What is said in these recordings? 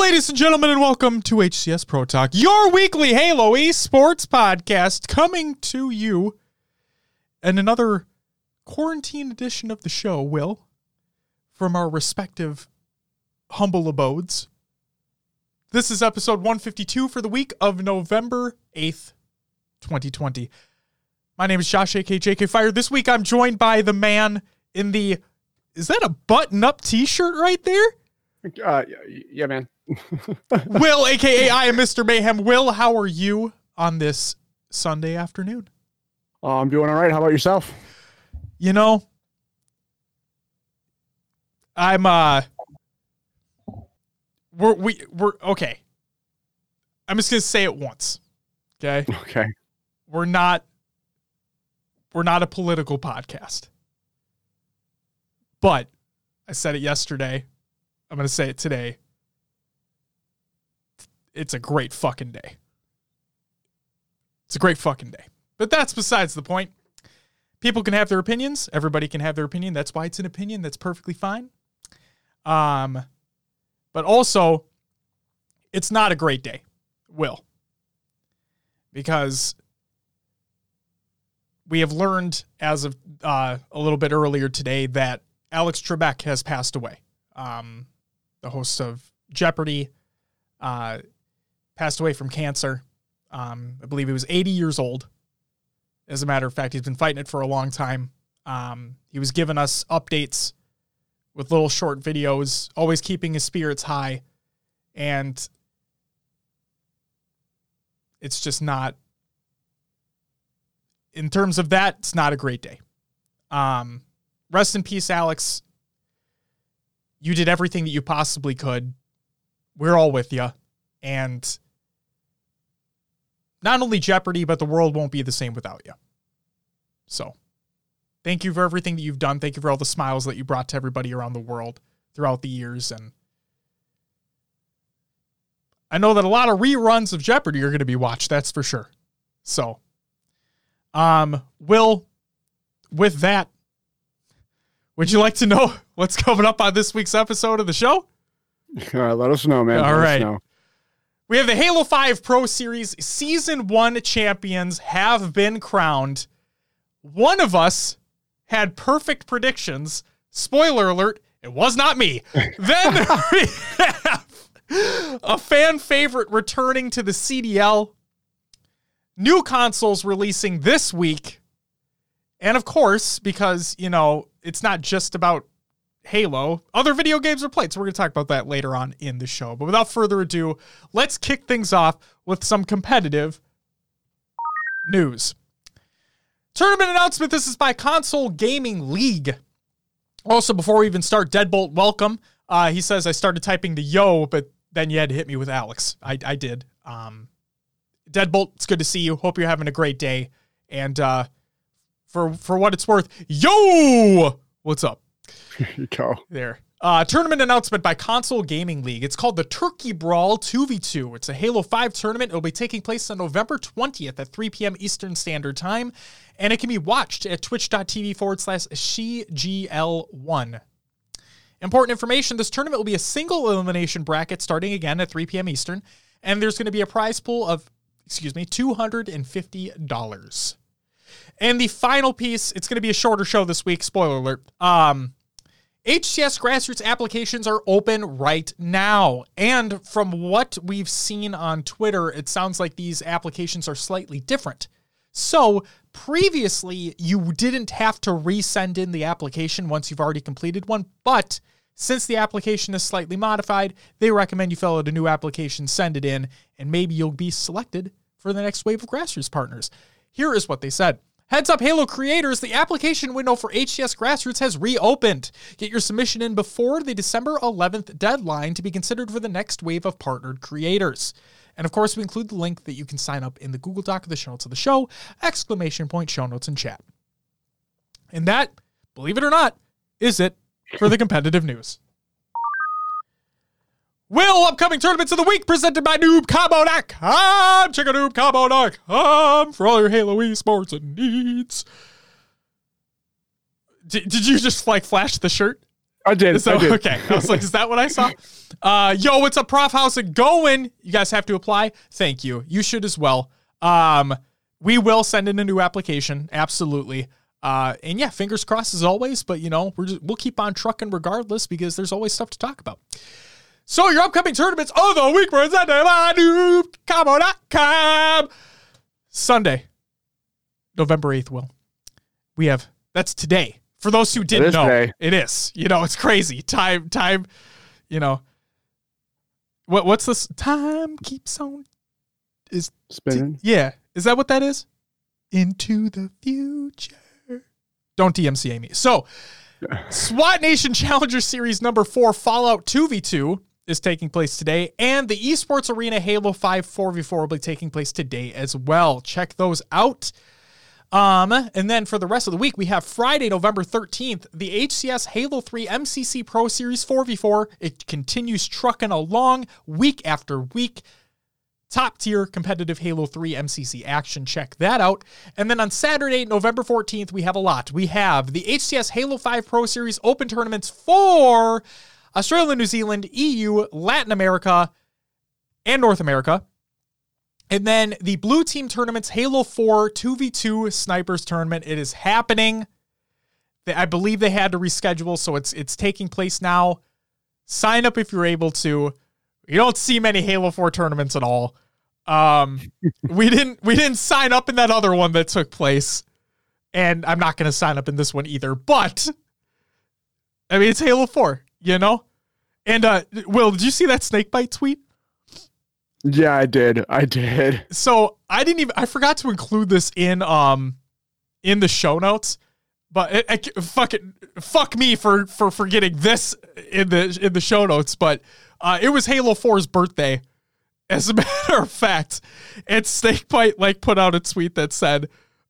Ladies and gentlemen, and welcome to HCS Pro Talk, your weekly Halo esports podcast, coming to you in another quarantine edition of the show, Will, from our respective humble abodes. This is episode 152 for the week of November 8th, 2020. My name is Josh, aka JK Fire. This week I'm joined by the man in the. Is that a button up t shirt right there? Uh, yeah, man. Will, aka I am Mr. Mayhem. Will, how are you on this Sunday afternoon? Uh, I'm doing all right. How about yourself? You know, I'm uh we're we we're okay. I'm just gonna say it once. Okay. Okay. We're not we're not a political podcast. But I said it yesterday. I'm gonna say it today. It's a great fucking day. It's a great fucking day. But that's besides the point. People can have their opinions. Everybody can have their opinion. That's why it's an opinion. That's perfectly fine. Um, but also, it's not a great day, Will, because we have learned as of uh, a little bit earlier today that Alex Trebek has passed away. Um, the host of Jeopardy uh, passed away from cancer. Um, I believe he was 80 years old. As a matter of fact, he's been fighting it for a long time. Um, he was giving us updates with little short videos, always keeping his spirits high. And it's just not, in terms of that, it's not a great day. Um, rest in peace, Alex. You did everything that you possibly could. We're all with you. And not only Jeopardy, but the world won't be the same without you. So, thank you for everything that you've done. Thank you for all the smiles that you brought to everybody around the world throughout the years. And I know that a lot of reruns of Jeopardy are going to be watched, that's for sure. So, um, Will, with that, would you like to know what's coming up on this week's episode of the show? All right, let us know, man. All let right. We have the Halo 5 Pro Series Season 1 champions have been crowned. One of us had perfect predictions. Spoiler alert, it was not me. then we have a fan favorite returning to the CDL, new consoles releasing this week. And of course, because, you know, it's not just about Halo. Other video games are played, so we're going to talk about that later on in the show. But without further ado, let's kick things off with some competitive news. Tournament announcement this is by Console Gaming League. Also, before we even start, Deadbolt, welcome. Uh, he says I started typing the yo, but then you had to hit me with Alex. I, I did. Um, Deadbolt, it's good to see you. Hope you're having a great day. And uh, for for what it's worth, yo, what's up? You go. There. Uh, tournament announcement by Console Gaming League. It's called the Turkey Brawl 2v2. It's a Halo 5 tournament. It'll be taking place on November 20th at 3 p.m. Eastern Standard Time, and it can be watched at twitch.tv forward slash CGL1. Important information this tournament will be a single elimination bracket starting again at 3 p.m. Eastern, and there's going to be a prize pool of, excuse me, $250. And the final piece, it's going to be a shorter show this week, spoiler alert. Um, HCS grassroots applications are open right now. And from what we've seen on Twitter, it sounds like these applications are slightly different. So previously, you didn't have to resend in the application once you've already completed one. But since the application is slightly modified, they recommend you fill out a new application, send it in, and maybe you'll be selected for the next wave of grassroots partners. Here is what they said. Heads up, Halo creators, the application window for HCS Grassroots has reopened. Get your submission in before the December 11th deadline to be considered for the next wave of partnered creators. And of course, we include the link that you can sign up in the Google Doc of the show notes of the show, exclamation point show notes in chat. And that, believe it or not, is it for the competitive news. Will upcoming tournaments of the week presented by NoobCombo.com. Check out NoobCombo.com for all your Halo esports and needs. Did, did you just like flash the shirt? I did. So I did. okay, I was like, is that what I saw? Uh, yo, what's up, Prof? How's it going? You guys have to apply. Thank you. You should as well. Um, we will send in a new application, absolutely. Uh, and yeah, fingers crossed as always. But you know, we're just, we'll keep on trucking regardless because there's always stuff to talk about. So your upcoming tournaments of the week presented by NoobCombo.com. Sunday, November 8th, Will. We have that's today. For those who didn't is know, today. it is. You know, it's crazy. Time, time, you know. What what's this? Time keeps on is Spinning. yeah. Is that what that is? Into the future. Don't DMCA me. So, SWAT Nation Challenger Series number four, Fallout 2v2 is taking place today, and the Esports Arena Halo 5 4v4 will be taking place today as well. Check those out. Um, and then for the rest of the week, we have Friday, November 13th, the HCS Halo 3 MCC Pro Series 4v4. It continues trucking along week after week top tier competitive Halo 3 MCC action. Check that out. And then on Saturday, November 14th, we have a lot. We have the HCS Halo 5 Pro Series Open tournaments for Australia, New Zealand, EU, Latin America, and North America. And then the blue team tournaments, Halo 4 2v2 snipers tournament. It is happening. I believe they had to reschedule, so it's it's taking place now. Sign up if you're able to. You don't see many Halo 4 tournaments at all. Um, we didn't we didn't sign up in that other one that took place, and I'm not going to sign up in this one either. But I mean, it's Halo 4, you know. And uh, Will, did you see that snakebite tweet? Yeah, I did. I did. so I didn't even I forgot to include this in um in the show notes, but it, it, fuck it, fuck me for for forgetting this in the in the show notes. But uh, it was Halo 4's birthday, as a matter of fact, and Snakebite like put out a tweet that said,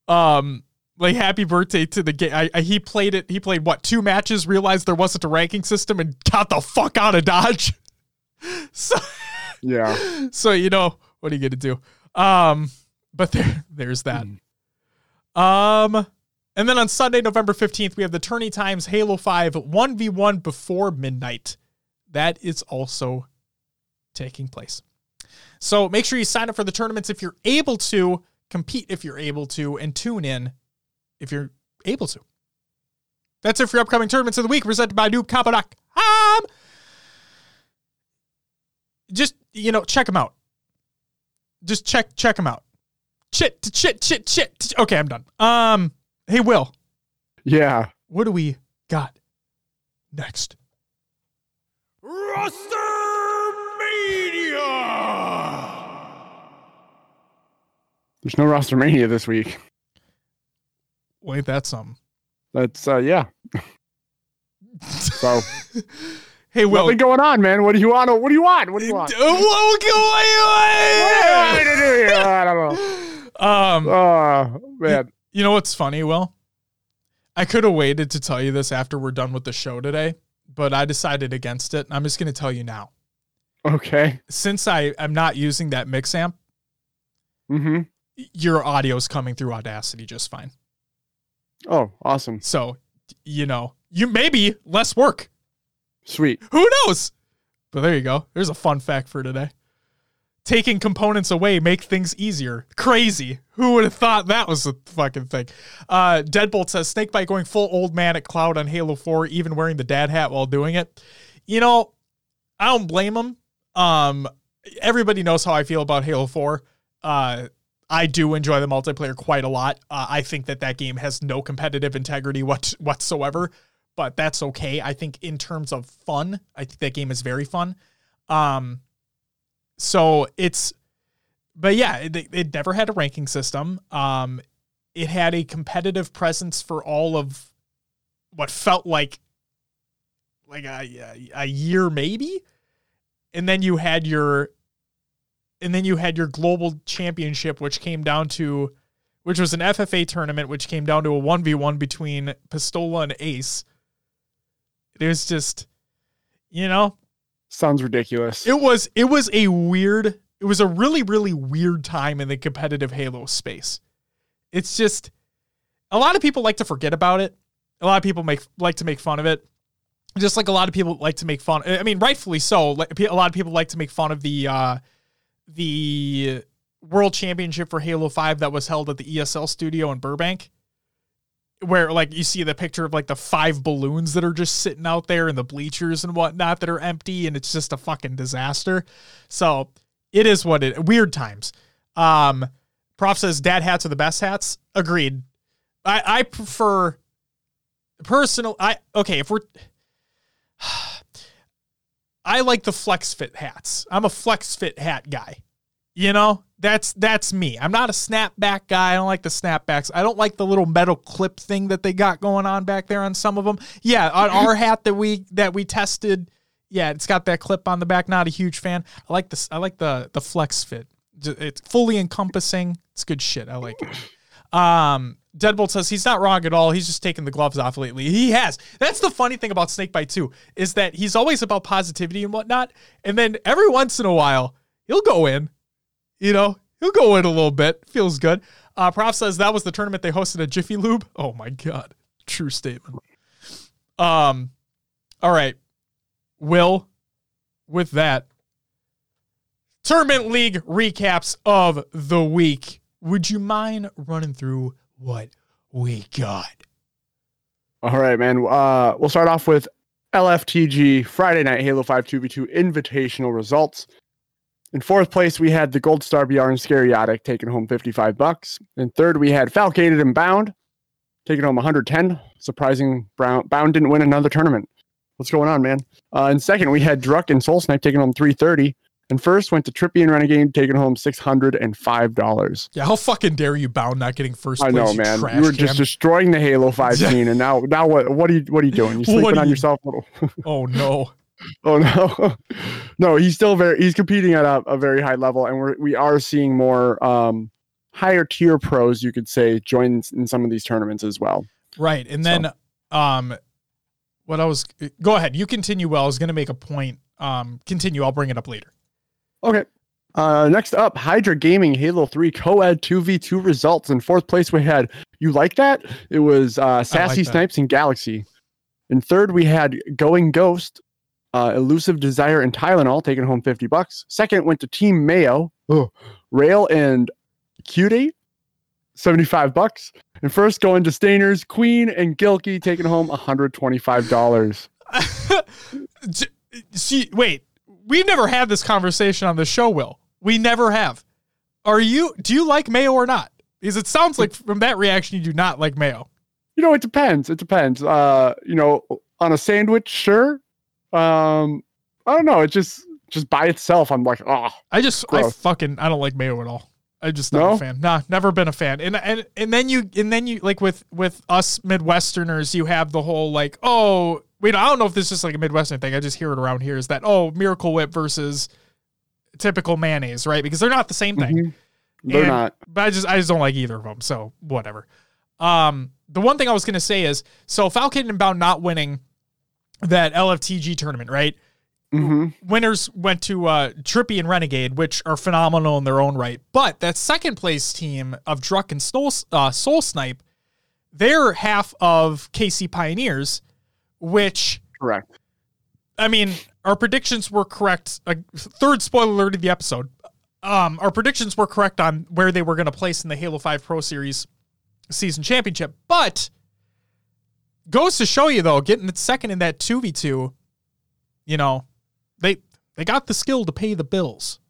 um. Like happy birthday to the game. I, I, he played it. He played what two matches? Realized there wasn't a ranking system and got the fuck out of Dodge. So Yeah. so you know what are you gonna do um but there there's that um and then on sunday november 15th we have the tourney times halo 5 1v1 before midnight that is also taking place so make sure you sign up for the tournaments if you're able to compete if you're able to and tune in if you're able to. That's it for your upcoming tournaments of the week presented by noobcombo.com just you know check them out. Just check check them out. Chit chit chit chit okay i'm done. Um hey will. Yeah. what do we got next? RosterMania! There's no roster mania this week. Wait that's something That's uh yeah. So hey will nothing going on, man. What do you want? What do you want? What do you want? What do you want to do here? I don't know. um Oh man. you know what's funny will i could have waited to tell you this after we're done with the show today but i decided against it i'm just going to tell you now Okay. since i i'm not using that mix amp Mm-hmm. your audio's coming through Audacity just fine. Oh, awesome. So, you know, you maybe less work. Sweet. Who knows? But there you go. There's a fun fact for today. Taking components away make things easier. Crazy. Who would have thought that was a fucking thing? Uh, Deadbolt says Snakebite going full old man at Cloud on Halo 4, even wearing the dad hat while doing it. You know, I don't blame him. Um, everybody knows how I feel about Halo 4. Uh, I do enjoy the multiplayer quite a lot. Uh, I think that that game has no competitive integrity what, whatsoever, but that's okay. I think in terms of fun, I think that game is very fun. Um, so it's, but yeah, it, it never had a ranking system. Um, it had a competitive presence for all of what felt like like a, a, a year maybe and then you had your and then you had your global championship which came down to which was an FFA tournament which came down to a 1v1 between Pistola and Ace it was just you know Sounds ridiculous. it was it was a weird it was a really really weird time in the competitive Halo space. It's just a lot of people like to forget about it. A lot of people make like to make fun of it. just like a lot of people like to make fun. I mean, rightfully so. Like a lot of people like to make fun of the uh, the World Championship for Halo Five that was held at the ESL studio in Burbank, where like you see the picture of like the five balloons that are just sitting out there and the bleachers and whatnot that are empty, and it's just a fucking disaster. So it is what it. Weird times. Um, Prof says dad hats are the best hats. Agreed. I I prefer personal. I okay if we're. I like the flex fit hats. I'm a flex fit hat guy. You know, that's that's me. I'm not a snapback guy. I don't like the snapbacks. I don't like the little metal clip thing that they got going on back there on some of them. Yeah, on our hat that we that we tested, yeah, it's got that clip on the back. Not a huge fan. I like this. I like the the flex fit. It's fully encompassing. It's good shit. I like it. Um, Deadbolt says he's not wrong at all. He's just taken the gloves off lately. He has. That's the funny thing about Snakebite too, is that he's always about positivity and whatnot. And then every once in a while, he'll go in. You know, he'll go in a little bit. Feels good. Uh, Prof says that was the tournament they hosted at Jiffy Lube. Oh my god, true statement. Um, all right, Will. With that, tournament league recaps of the week. Would you mind running through what we got? All right, man. Uh, we'll start off with LFTG Friday Night Halo 5 2v2 invitational results. In fourth place, we had the Gold Star BR and Scariotic taking home 55 bucks. In third, we had Falcated and Bound taking home 110. Surprising, Brown, Bound didn't win another tournament. What's going on, man? Uh, in second, we had Druck and Soul Snipe taking home 330. And first went to Trippy and Renegade taking home $605. Yeah, how fucking dare you bound not getting first place? I know, you man. You were just destroying the Halo 5 scene, and now now what what are you what are you doing? You sleeping are on yourself? little- oh no. Oh no, no, he's still very he's competing at a, a very high level, and we're we are seeing more um higher tier pros, you could say, join in some of these tournaments as well. Right. And then um what I was go ahead. You continue well. I was gonna make a point. Um continue. I'll bring it up later. Okay. Uh, next up, Hydra Gaming Halo 3 Co-Ed 2v2 results. In fourth place, we had You Like That? It was uh, Sassy that. Snipes and Galaxy. In third, we had Going Ghost, uh, Elusive Desire and Tylenol taking home 50 bucks. Second went to Team Mayo, oh, Rail and Cutie, 75 bucks. And first going to Stainers, Queen and Gilkey taking home $125. J- See, wait. We've never had this conversation on the show, Will. We never have. Are you do you like mayo or not? Because it sounds like from that reaction you do not like mayo. You know, it depends. It depends. Uh, you know, on a sandwich, sure. Um, I don't know. It just just by itself, I'm like, oh, I just I fucking I don't like mayo at all. I'm just not No? a fan. Nah, never been a fan. And and and then you and then you like with with us Midwesterners, you have the whole like, oh, wait, I don't know if this is just like a Midwestern thing. I just hear it around here. Is that oh, Miracle Whip versus typical mayonnaise, right? Because they're not the same thing. mhm. they're And- not. but I just I just don't like either of them. So whatever. Um, the one thing I was gonna say is so Falcon and Bound not winning that LFTG tournament, right? hmm Winners went to uh, Trippy and Renegade, which are phenomenal in their own right. But that second place team of Druck and Soul, uh, Soul Snipe, they're half of KC Pioneers, which Correct. I mean, our predictions were correct. A third spoiler alert of the episode. Um, our predictions were correct on where they were going to place in the Halo 5 Pro Series season championship. But goes to show you though, getting the second in that 2v2, you know, they they got the skill to pay the bills.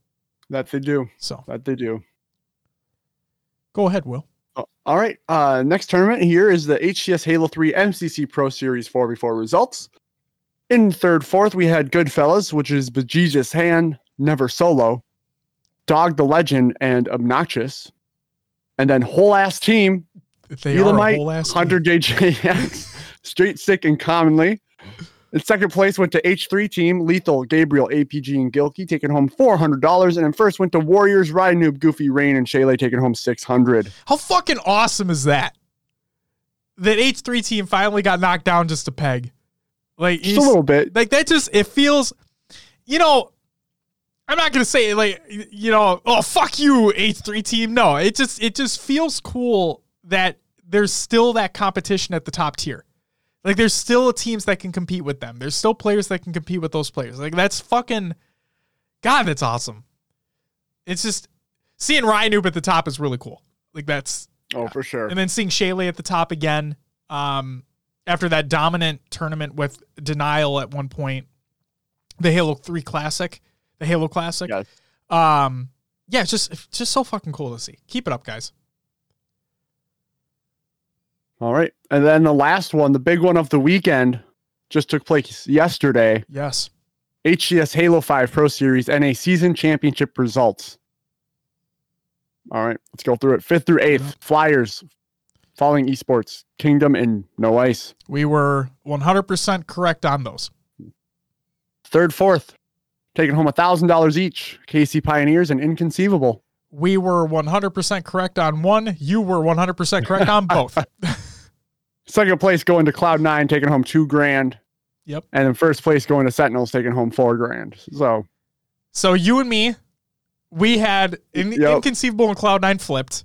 That they do. So That they do. go ahead, Will. All right. Uh, next tournament here is the HCS Halo 3 MCC Pro Series 4v4 results. In third, fourth, we had Goodfellas, which is Bejesus Hand, Never Solo, Dog the Legend, and Obnoxious. And then whole ass team, They Elamite, whole ass team. 100 JJX, Straight Sick, and Commonly. In second place went to H3 team, Lethal, Gabriel, APG, and Gilkey, taking home $400. And in first went to Warriors, Ryanoob, Goofy, Rain, and Shayla, taking home 600 How fucking awesome is that? That H3 team finally got knocked down just a peg. Like Just a little bit. like that just it feels you know i'm not gonna say like you know oh fuck you h3 team no it just it just feels cool that there's still that competition at the top tier Like there's still teams that can compete with them. There's still players that can compete with those players. Like that's fucking God, that's awesome. It's just seeing Ryanoob at the top is really cool. Like that's Oh, for sure. and then seeing Shaylee at the top again, um, after that dominant tournament with denial at one point, the Halo 3 Classic, the Halo Classic. Yes. Um, yeah, it's just it's just so fucking cool to see. Keep it up, guys. All right. And then the last one, the big one of the weekend, just took place yesterday. Yes. HCS Halo 5 Pro Series NA season championship results. All right, let's go through it. Fifth through eighth. Flyers, Falling Esports, Kingdom, and No Ice. We were 100% correct on those. Third, fourth, taking home $1,000 each, KC Pioneers and Inconceivable. We were 100% correct on one. You were 100% correct on both. Second place going to Cloud9, taking home two grand. Yep. And in first place going to Sentinels, taking home four grand. So, So you and me, we had in, Yep. inconceivable and Cloud Nine flipped.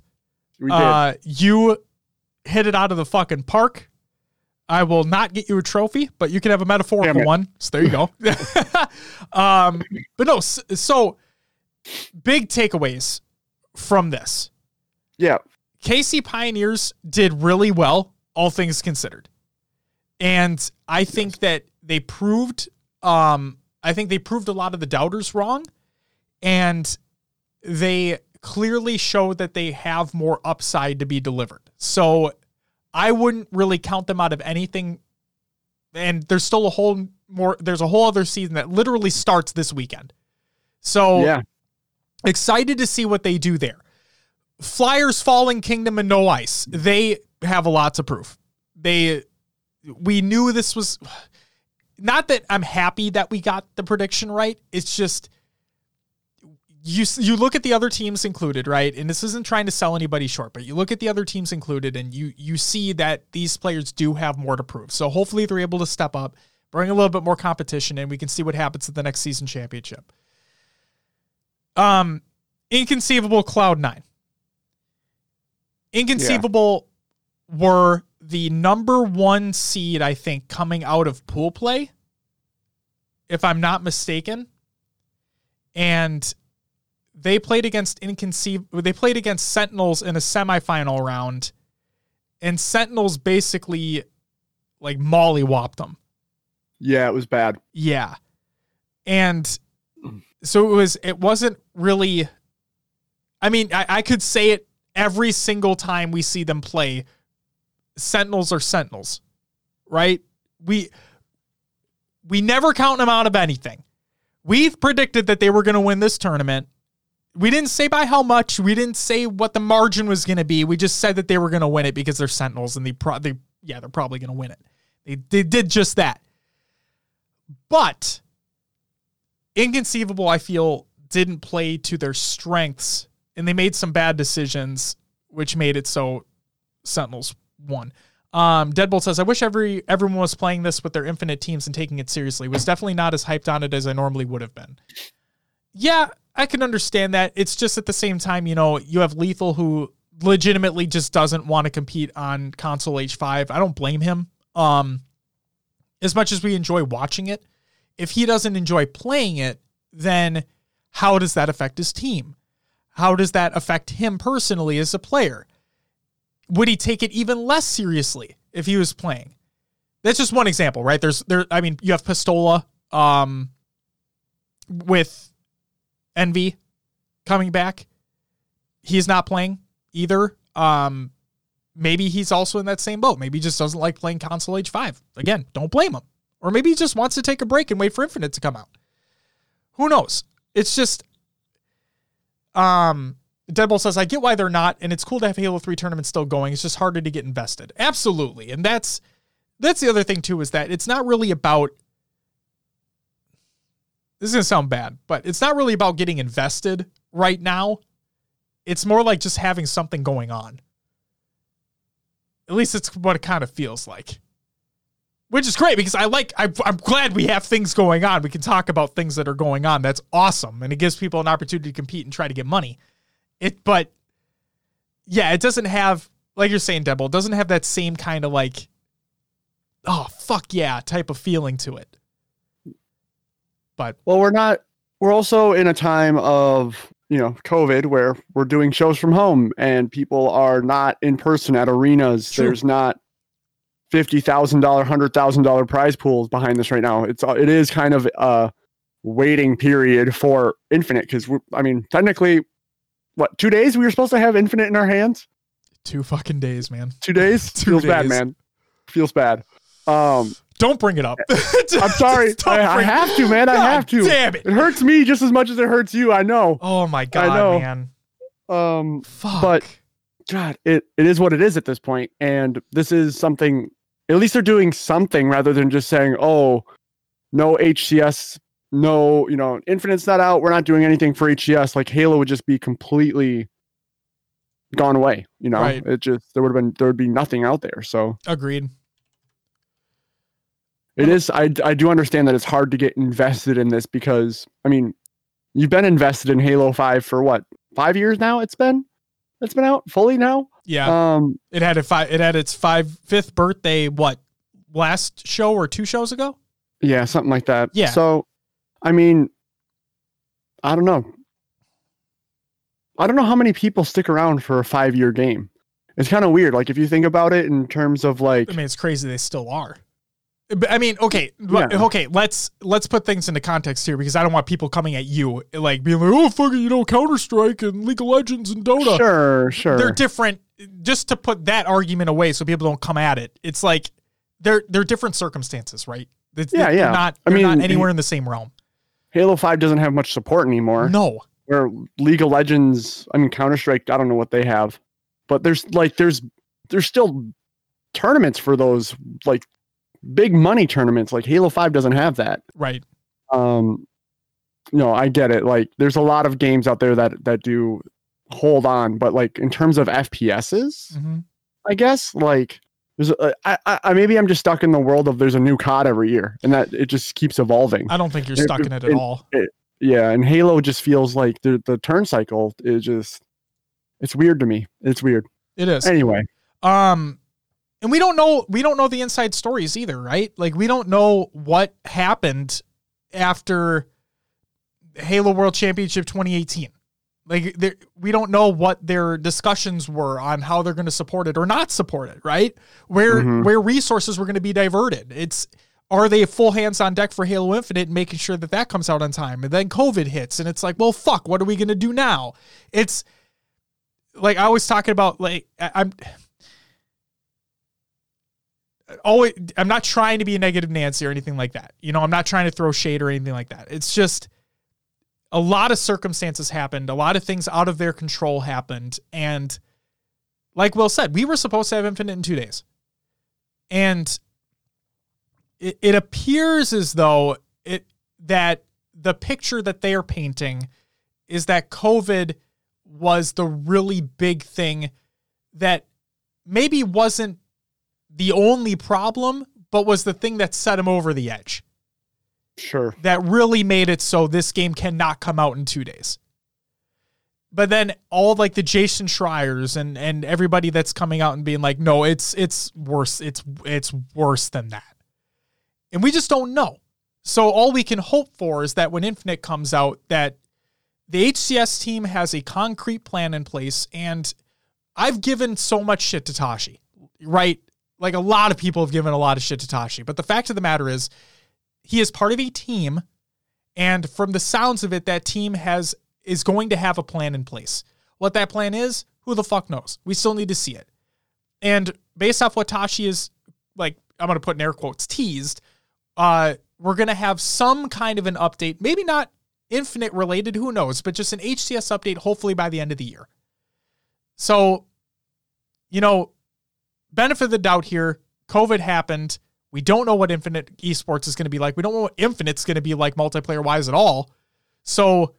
we did. Uh, you hit it out of the fucking park. I will not get you a trophy, but you can have a metaphorical one. So there you go. um, but no, s- so big takeaways from this. yeah. KC Pioneers did really well, all things considered. And I think that they proved um I think they proved a lot of the doubters wrong and they clearly show that they have more upside to be delivered. So I wouldn't really count them out of anything and there's still a whole more there's a whole other season that literally starts this weekend. So Yeah. excited to see what they do there. Flyers, Falling Kingdom, and No Ice. They have a lot to prove. They, we knew this was not that I'm happy that we got the prediction right. It's just you. You look at the other teams included, right? And this isn't trying to sell anybody short, but you look at the other teams included, and you you see that these players do have more to prove. So hopefully they're able to step up, bring a little bit more competition, and we can see what happens at the next season championship. Um, inconceivable Cloud Nine. Inconceivable were the number one seed, I think, coming out of pool play, if I'm not mistaken. And they played against inconceivable. They played against Sentinels in a semifinal round, and Sentinels basically like mollywopped them. Yeah, it was bad. Yeah. And so it was it wasn't really I mean, I, I could say it every single time we see them play. Sentinels are Sentinels. Right? We we never count them out of anything. We've predicted that they were gonna win this tournament. We didn't say by how much. We didn't say what the margin was going to be. We just said that they were going to win it because they're Sentinels and they, pro- they yeah, they're probably going to win it. They, they did just that. But inconceivable, I feel, didn't play to their strengths, and they made some bad decisions, which made it so Sentinels won. Um, Deadbolt says, "I wish every everyone was playing this with their infinite teams and taking it seriously. Was definitely not as hyped on it as I normally would have been." Yeah, I can understand that. It's just at the same time, you know, you have LethuL who legitimately just doesn't want to compete on console H5. I don't blame him. Um, as much as we enjoy watching it, if he doesn't enjoy playing it, then how does that affect his team? How does that affect him personally as a player? Would he take it even less seriously if he was playing? That's just one example, right? There's there I mean, you have Pistola um with Envy coming back. He's not playing either. Um maybe he's also in that same boat. Maybe he just doesn't like playing console H5. Again, don't blame him. Or maybe he just wants to take a break and wait for Infinite to come out. Who knows? It's just um Deadbolt says, I get why they're not, and it's cool to have Halo 3 tournaments still going. It's just harder to get invested. Absolutely. And that's that's the other thing too, is that it's not really about this is gonna sound bad, but it's not really about getting invested right now. It's more like just having something going on. At least it's what it kind of feels like. Which is great because I like, I, I'm glad we have things going on. We can talk about things that are going on. That's awesome. And it gives people an opportunity to compete and try to get money. It, but yeah, it doesn't have, like you're saying, Debo, it doesn't have that same kind of like oh fuck yeah type of feeling to it. But Well, we're not. We're also in a time of you know COVID where we're doing shows from home and people are not in person at arenas. True. There's not fifty thousand dollar, hundred thousand dollar prize pools behind this right now. It's uh, it is kind of a waiting period for Infinite because I mean technically, what two days we were supposed to have Infinite in our hands? two fucking days, man. Two days Two feels bad, man. Feels bad. Um, Don't bring it up. I'm sorry. I, I have to, man. I God have to. Damn it. It hurts me just as much as it hurts you. I know. Oh my god, I know. man. Um, Fuck. But- God, it, it is what it is at this point, and this is something. At least they're doing something rather than just saying, "Oh, no HCS, no, you know, Infinite's not out. We're not doing anything for HCS." Like Halo would just be completely gone away. You know, Right. it just there would have been there would be nothing out there. So Agreed. it is. I I do understand that it's hard to get invested in this because I mean, you've been invested in Halo Five for what five years now? It's been it's been out fully now. Yeah. Um, it had a five it had its five fifth birthday what last show or two shows ago? Yeah, something like that. Yeah. So, I mean, I don't know. I don't know how many people stick around for a five year game. It's kind of weird. Like, if you think about it in terms of like, I mean, it's crazy they still are. But, I mean, okay, Yeah. okay. Let's let's put things into context here because I don't want people coming at you like being like, "Oh, fucking, you know, Counter Strike and League of Legends and Dota." sure, sure. They're different. Just to put that argument away, so people don't come at it. It's like they're they're different circumstances, right? It's, Yeah, they're yeah. Not, I they're not mean, anywhere in the same realm. Halo 5 doesn't have much support anymore. No, Where League of Legends, I mean, Counter Strike, I don't know what they have, but there's like, there's, there's still tournaments for those like big money tournaments. Like Halo 5 doesn't have that. right? um no i get it like there's a lot of games out there that that do hold on but like in terms of fps's hmm i guess like there's a, I, I maybe i'm just stuck in the world of there's a new cod every year and that it just keeps evolving I don't think you're It- stuck in it at it- all. yeah and halo just feels like the the turn cycle is just it's weird to me it's weird It is. anyway Um, and we don't know we don't know the inside stories either, right? Like we don't know what happened after Halo World Championship 2018. Like we don't know what their discussions were on how they're going to support it or not support it, right? Where Mhm. where resources were going to be diverted. It's are they full hands on deck for Halo Infinite and making sure that that comes out on time? And then COVID hits, and it's like, well, fuck, what are we going to do now? It's like I was talking about, like I'm always I'm not trying to be a negative Nancy or anything like that. You know, I'm not trying to throw shade or anything like that. It's just a lot of circumstances happened, a lot of things out of their control happened, and like Will said, we were supposed to have Infinite in two days, and it, it appears as though it that the picture that they are painting is that COVID was the really big thing that maybe wasn't the only problem, but was the thing that set him over the edge. Sure That really made it so this game cannot come out in two days. But then all like the Jason Schreiers and and everybody that's coming out and being like, no, it's it's worse. It's it's worse than that. And we just don't know. So all we can hope for is that when Infinite comes out, that the HCS team has a concrete plan in place. And I've given so much shit to Tashi, right? Like a lot of people have given a lot of shit to Tashi. But the fact of the matter is, he is part of a team. And from the sounds of it, that team has is going to have a plan in place. What that plan is, who the fuck knows? We still need to see it. And based off what Tashi is like, I'm gonna put in air quotes teased, uh, we're gonna have some kind of an update, maybe not infinite related, who knows, but just an HCS update, hopefully by the end of the year. So, you know, benefit of the doubt here, COVID happened. We don't know what Infinite Esports is going to be like. We don't know what Infinite's going to be like multiplayer wise at all. So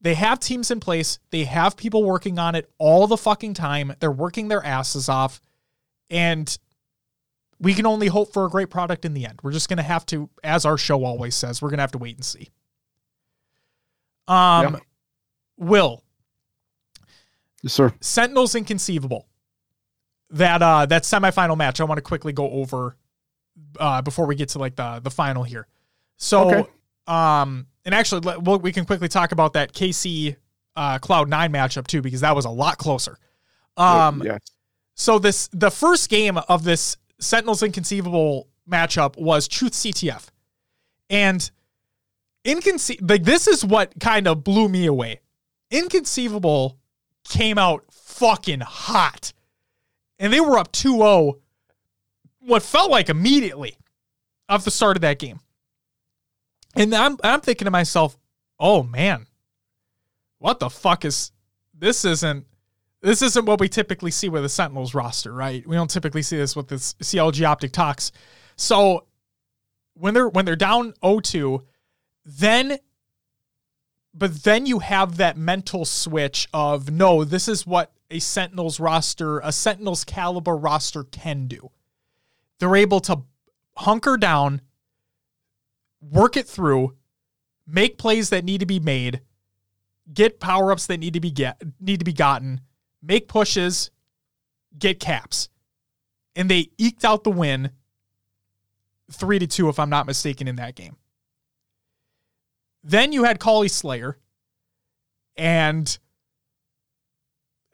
they have teams in place. They have people working on it all the fucking time. They're working their asses off. And we can only hope for a great product in the end. We're just going to have to, as our show always says, we're going to have to wait and see. Um. Will, yes, sir Sentinels Inconceivable. That uh that semifinal match, I want to quickly go over uh, before we get to like the the final here. So, Okay. um, and actually, let, we'll, we can quickly talk about that KC uh, Cloud Nine matchup too because that was a lot closer. Um, yes. so this the first game of this Sentinels Inconceivable matchup was Truth CTF, and inconce like this is what kind of blew me away. Inconceivable came out fucking hot, and they were up 2-0 what felt like immediately off the start of that game. And I'm I'm thinking to myself, oh man, what the fuck is this? Isn't this isn't what we typically see with the Sentinels roster, right? We don't typically see this with this CLG Optic Talks. So when they're when they're down 0-2, then but then you have that mental switch of no, this is what a Sentinels roster, a Sentinels caliber roster can do. They're able to hunker down, work it through, make plays that need to be made, get power ups that need to be get need to be gotten, make pushes, get caps, and they eked out the win, three to two, if I'm not mistaken, in that game. Then you had Collie Slayer, and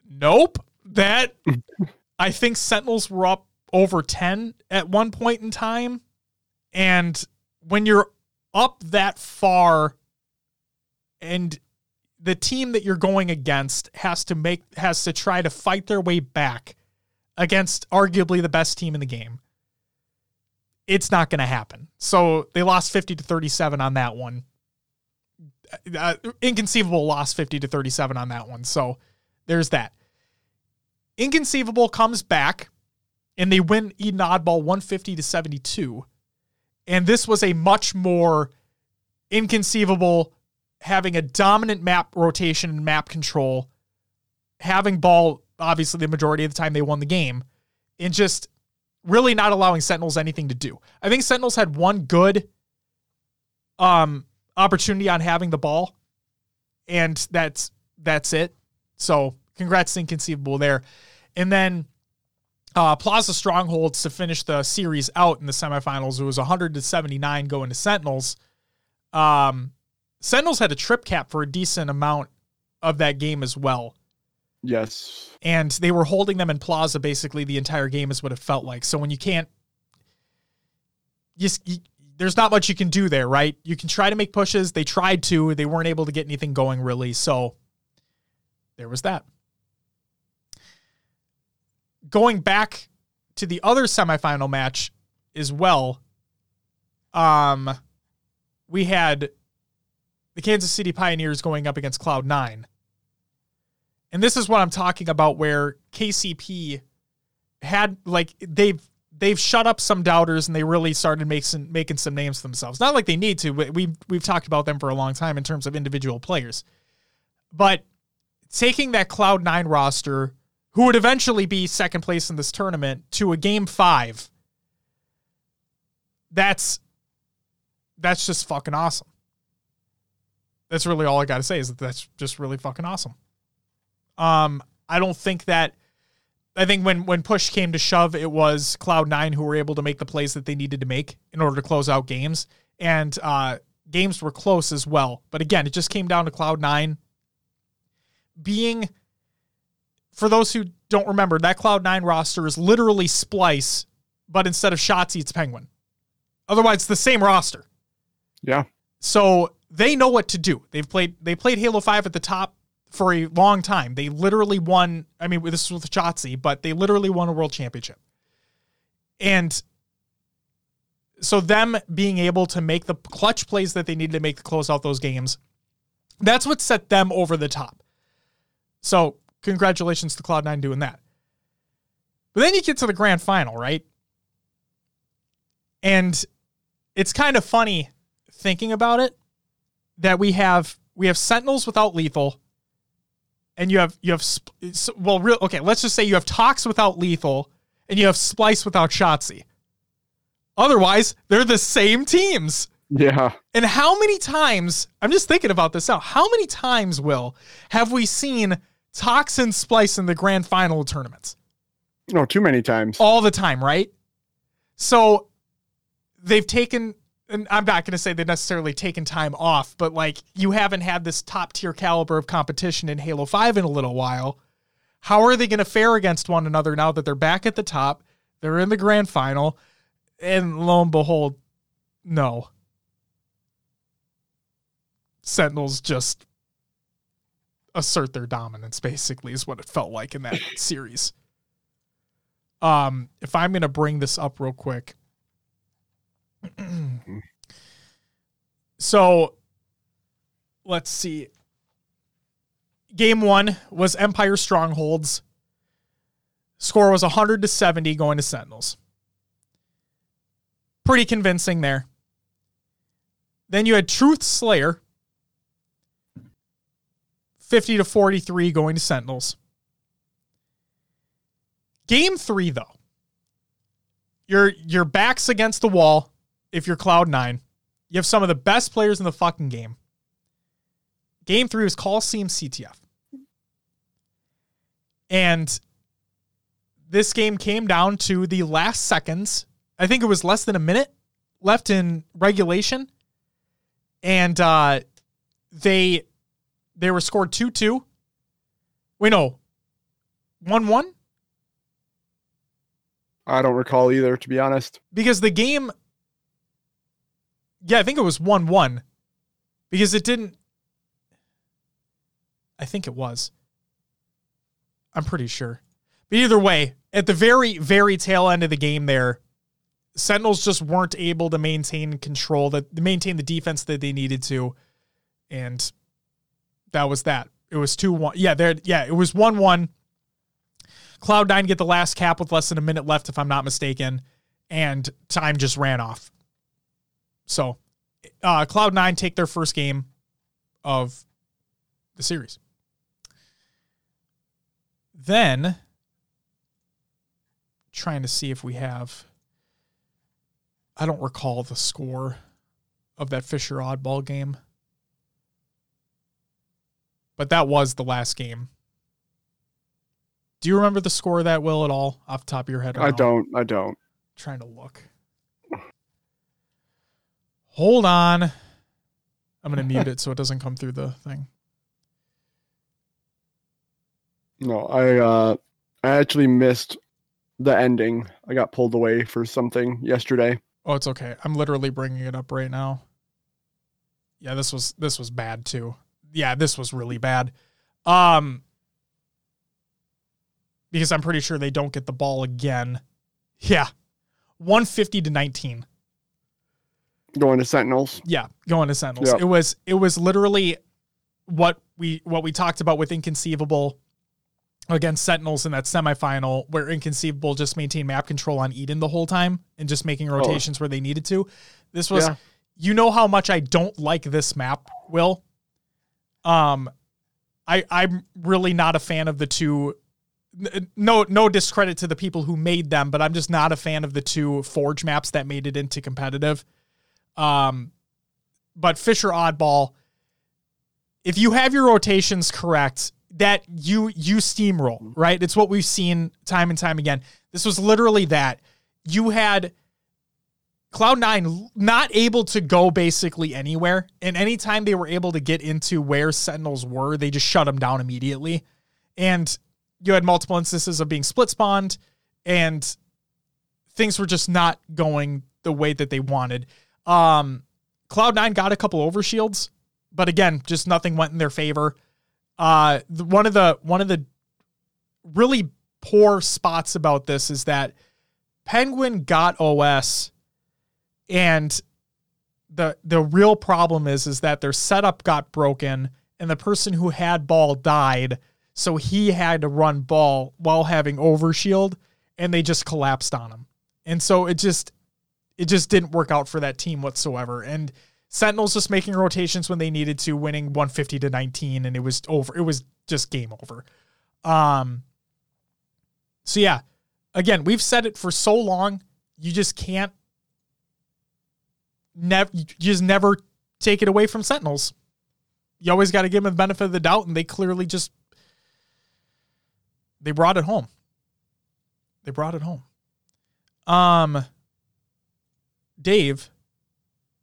nope, that I think Sentinels were up over 10 at one point in time. And when you're up that far and the team that you're going against has to make has to try to fight their way back against arguably the best team in the game. It's not going to happen. So they lost 50 to 37 on that one. Uh, inconceivable loss 50 to 37 on that one. So there's that. Inconceivable comes back and they win Eden Oddball 150 to 72. And this was a much more inconceivable having a dominant map rotation and map control, having ball obviously the majority of the time they won the game, and just really not allowing Sentinels anything to do. I think Sentinels had one good um opportunity on having the ball, and that's that's it. So congrats Inconceivable there. And then uh, Plaza Strongholds to finish the series out in the semifinals. It was 100 to 79 going to Sentinels. Um, Sentinels had a trip cap for a decent amount of that game as well. Yes. And they were holding them in Plaza basically the entire game, is what it felt like. So when you can't, just you, there's not much you can do there, right? You can try to make pushes. They tried to, they weren't able to get anything going really. So there was that. Going back to the other semifinal match as well, um, we had the Kansas City Pioneers going up against Cloud Nine. And this is what I'm talking about where KCP had like they've they've shut up some doubters and they really started making making some names themselves. Not like they need to, but we've we've talked about them for a long time in terms of individual players. But taking that Cloud Nine roster, who would eventually be second place in this tournament, to a game five, that's that's just fucking awesome. That's really all I got to say is that that's just really fucking awesome. Um, I don't think that. I think when when push came to shove, it was Cloud Nine who were able to make the plays that they needed to make in order to close out games, and uh, games were close as well. But again, it just came down to Cloud Nine being. For those who don't remember, that Cloud Nine roster is literally Splyce, but instead of Shotzzy, it's Penguin. Otherwise, it's the same roster. Yeah. So they know what to do. They've played they played Halo 5 at the top for a long time. They literally won, I mean, this was with Shotzzy, but they literally won a world championship. And so them being able to make the clutch plays that they needed to make to close out those games, that's what set them over the top. So congratulations to Cloud9 doing that. But then you get to the grand final, right? And it's kind of funny thinking about it that we have we have Sentinels without LethuL, and you have you have well, real okay. Let's just say you have Tox without LethuL, and you have Splyce without Shotzzy. Otherwise, they're the same teams. Yeah. And how many times, I'm just thinking about this now, how many times, Will, have we seen Tox and Splyce in the grand final tournaments? No, too many times. All the time, right? So they've taken and I'm not going to say they've necessarily taken time off, but like you haven't had this top tier caliber of competition in Halo 5 in a little while. How are they going to fare against one another now that they're back at the top? They're in the grand final. And lo and behold, no. Sentinels just assert their dominance, basically, is what it felt like in that series. Um, if I'm going to bring this up real quick, so let's see. Game one was Empire Strongholds. Score was 100 to 70 going to Sentinels. Pretty convincing there. Then you had Truth Slayer. 50 to 43 going to Sentinels. Game three, though. Your your back's against the wall if you're Cloud9. You have some of the best players in the fucking game. Game three was Coliseum CTF. And this game came down to the last seconds. I think it was less than a minute left in regulation. And uh, they they were scored 2 2. We know 1 1? I don't recall either, to be honest. Because the game yeah, I think it was 1 1 because it didn't. I think it was. I'm pretty sure. But either way, at the very, very tail end of the game there, Sentinels just weren't able to maintain control, that maintain the defense that they needed to. And that was that. It was 2 1. Yeah, there yeah, it was 1 1. Cloud9 get the last cap with less than a minute left, if I'm not mistaken, and time just ran off. So, uh, Cloud9 take their first game of the series. Then, trying to see if we have. I don't recall the score of that Fisher oddball game. But that was the last game. Do you remember the score of that, Will, at all off the top of your head? I don't. I don't. trying to look. Hold on. I'm going to mute it so it doesn't come through the thing. No, I uh I actually missed the ending. I got pulled away for something yesterday. Oh, it's okay. I'm literally bringing it up right now. Yeah, this was this was bad too. Yeah, this was really bad. Um because I'm pretty sure they don't get the ball again. Yeah. 150 to 19. Going to Sentinels. Yeah, going to Sentinels. Yep. It was it was literally what we what we talked about with Inconceivable against Sentinels in that semifinal, where Inconceivable just maintained map control on Eden the whole time and just making rotations where they needed to. This was Yeah. you know how much I don't like this map, Will. Um I I'm really not a fan of the two no no discredit to the people who made them, but I'm just not a fan of the two forge maps that made it into competitive. Um, but Fisher Oddball, if you have your rotations correct, that you you steamroll, right? It's what we've seen time and time again. This was literally that. You had Cloud9 not able to go basically anywhere. And anytime they were able to get into where Sentinels were, they just shut them down immediately. And you had multiple instances of being split spawned, and things were just not going the way that they wanted. Um, Cloud9 got a couple overshields, but again, just nothing went in their favor. Uh, the, one of the one of the really poor spots about this is that Penguin got OS, and the the real problem is is that their setup got broken, and the person who had ball died, so he had to run ball while having overshield, and they just collapsed on him, and so it just it just didn't work out for that team whatsoever. And Sentinels just making rotations when they needed to, winning 150 to 19, and it was over. It was just game over. Um. So yeah, again, we've said it for so long. You just can't. Never, just never take it away from Sentinels. You always got to give them the benefit of the doubt, and they clearly just they brought it home. They brought it home. Um. Dave